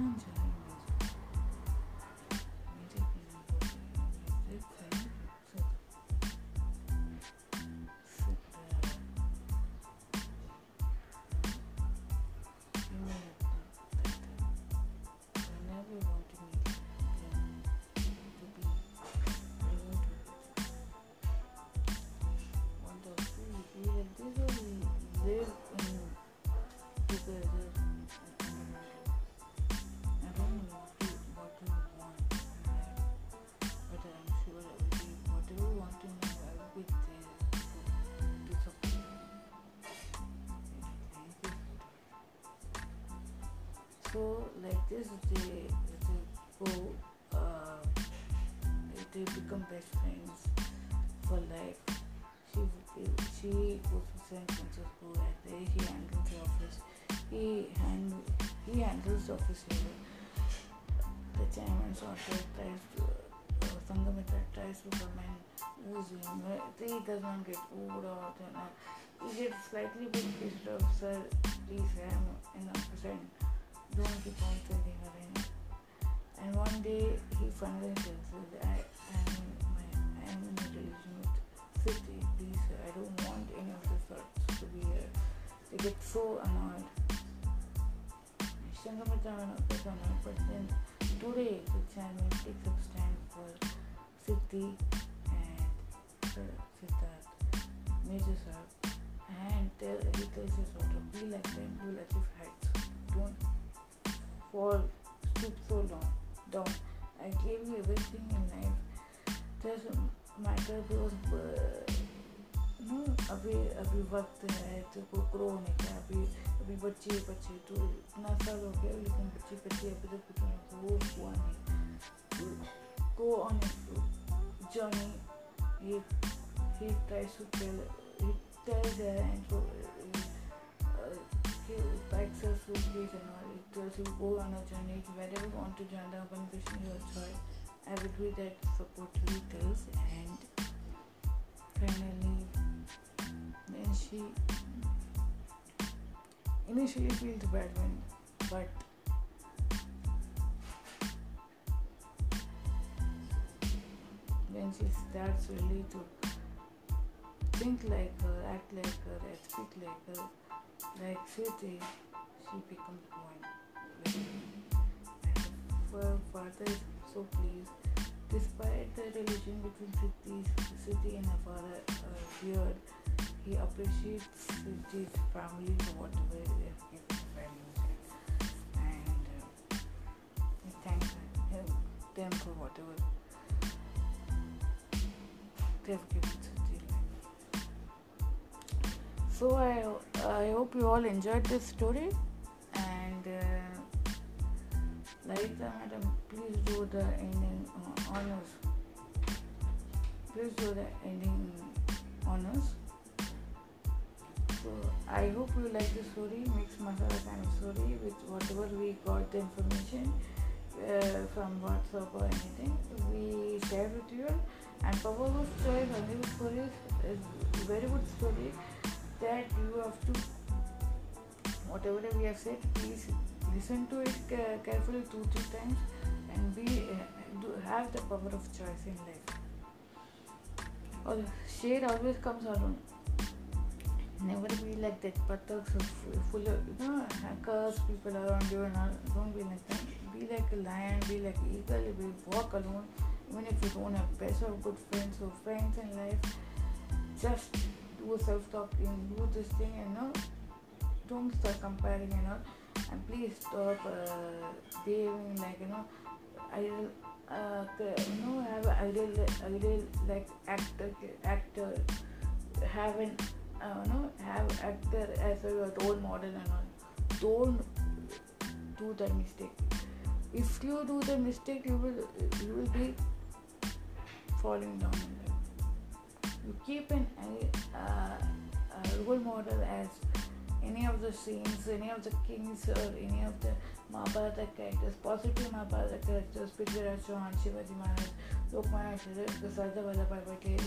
hundred. So like this they, they go uh, they become best friends for life. She she goes to San Francisco and there he handles the office. He hand he handles the office here. The chairman sort of tries to uh, Sangamitra tries to come and use him he does not get food or uh, he gets slightly bit pissed off sir. Please I'm in a percent don't keep on around. And one day he finally that I am my I am in a relation with Siddhi. Please, I don't want any of the thoughts to be here. They get so annoyed. But then today the channel takes up stand for Siddhi and uh, Siddharth, Major Sir, and tell, he tells his daughter, be like them, will achieve heights. Don't fall, stoop so long down. I gave you everything in life. Doesn't matter because no अभी अभी वक्त है तो को grow होने का अभी अभी बच्चे बच्चे तो इतना साल हो गया लेकिन बच्चे बच्चे अभी तक कुछ नहीं वो हुआ नहीं गो ऑन जर्नी ये he tries to tell, he tells her and so, uh, he packs her suitcase and all. He tells you go on a journey. Wherever you want to join the organization, your choice. I would be that support tells and finally then she initially feels bad when but when she starts really to think like her, act like her, speak like her, like Shruti, she becomes one. Her father is so pleased. Despite the relation between Siti, Siti and her father uh, he appreciates Siti's family for whatever they have given values and uh, he thanks them for whatever they've given Siti. So I, I hope you all enjoyed this story and uh, Lalita madam, please do the ending uh, honors. Please do the ending honors. So I hope you like the story, mixed masala kind of story with whatever we got the information uh, from WhatsApp or anything. We share with you and of Choice Hollywood Stories is a very good story that you have to whatever we have said please listen to it carefully two three times and be uh, do have the power of choice in life. Or shade always comes alone. Never be like that. But buttocks full of you know hackers people around you and all. Don't be like that. Be like a lion. Be like eagle. Be walk alone. Even if you don't have best or good friends or friends in life just do self-talking do this thing and you know don't start comparing you know and please stop uh, like you know ideal uh, you know have ideal ideal like actor actor having uh, you know have actor as a role model and all. Don't do the mistake. If you do the mistake you will you will be falling down you keep an uh, a role model as any of the scenes, any of the kings or any of the Mahabharata characters, positive Mahabharata characters, Prithviraj Chauhan, Shivaji Maharaj, Lokmanya Tilak, Sardar Vallabhbhai Patel,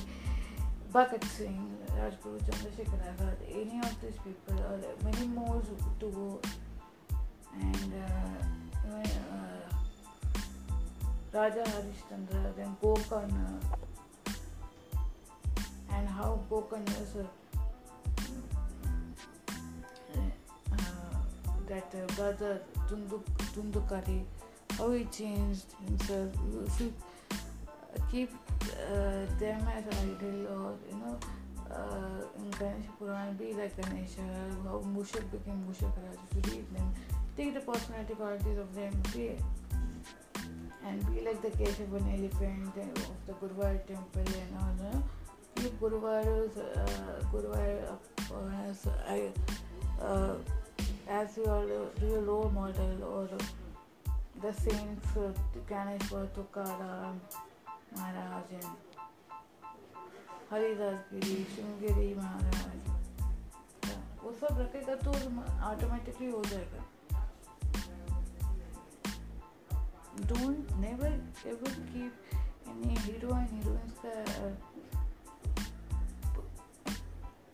Bhagat Singh, Rajguru Chandrasekhar Azad, any of these people, or many more to go. And uh, uh, Raja Harishchandra, then Gokarna, and how Gokarna is. Uh, that uh, brother Dhundhukari, how he changed himself. If you keep uh, them as idol or you know uh, in Ganesh Puran be like Ganesha, how Mushak became Mushak Raj. If you read them, take the personality qualities of them, be and be like the case of an elephant of the Guruvayur temple and all. You know? गुरुवार गुरुवार as your your role model और the saints Ganesh Maharaj Haridas Giri Shivagiri Maharaj वो सब रखेगा तो automatically हो जाएगा। Don't never ever keep any hero and heroines का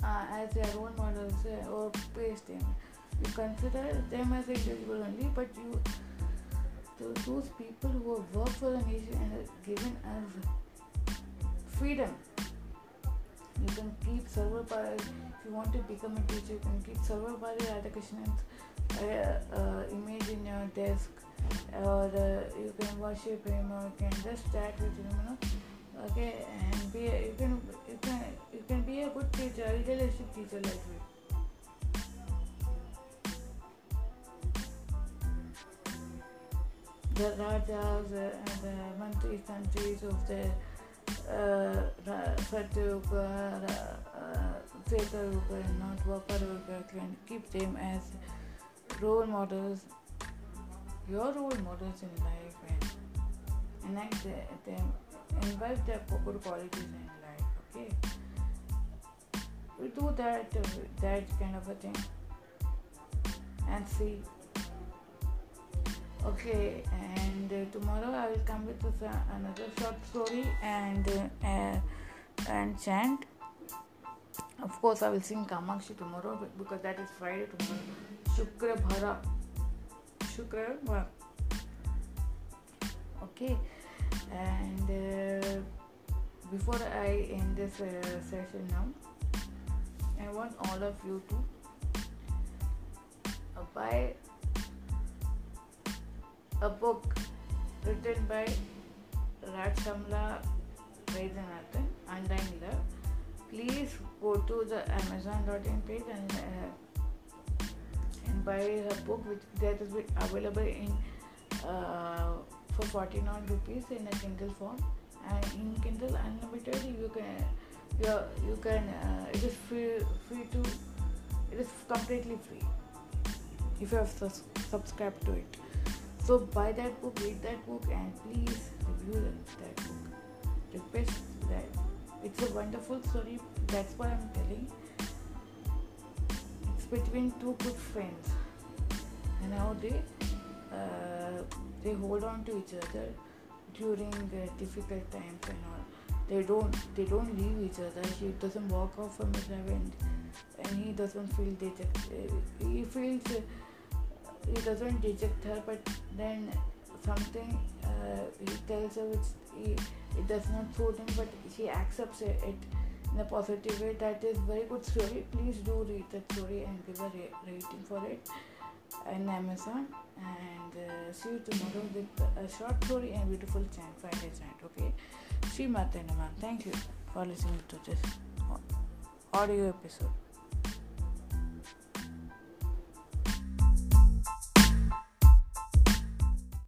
uh, as their role models or paste them you consider them as individual only, but you those people who have worked for the nation and have given us freedom. You can keep server Sarvepalli, if you want to become a teacher, you can keep Sarvepalli Radhakrishnan's uh, uh, image in your desk, or uh, you can worship him, or you can just chat with him, you know. Okay, and be a, you can you can you can be a good teacher, idealistic teacher like me. the rajas and the mantris countries of the uh, Satyuga, uh, and not Dwapara can keep them as role models, your role models in life and enact them, invite their good qualities in life, okay? we do that uh, that kind of a thing and see. Okay and uh, tomorrow i will come with uh, another short story and uh, uh, and chant. Of course i will sing kamakshi tomorrow because that is friday tomorrow. Shukra bhara shukra bhara okay and uh, before i end this uh, session now i want all of you to buy a book written by Raj Shamla Vaidyanathan, Undying Love. Please go to the Amazon.in page and uh, and buy her book, which that is available in uh, for 49 rupees in a Kindle form, and in Kindle Unlimited you can you you can uh, it is free free to it is completely free if you have sus- subscribed to it. So buy that book, read that book, and please review that book. Request that it's a wonderful story. That's what I'm telling. It's between two good friends, and how they uh, they hold on to each other during difficult times and all. They don't they don't leave each other. She doesn't walk off from his and and he doesn't feel dejected. He feels. Uh, he doesn't reject her, but then something uh, he tells her which he, it does not suit him, but she accepts it, in a positive way. That is very good story. Please do read that story and give a ra- rating for it on Amazon. And uh, see you tomorrow with a short story and beautiful chant, Friday chant. Okay, Sri Mata Thank you for listening to this audio episode.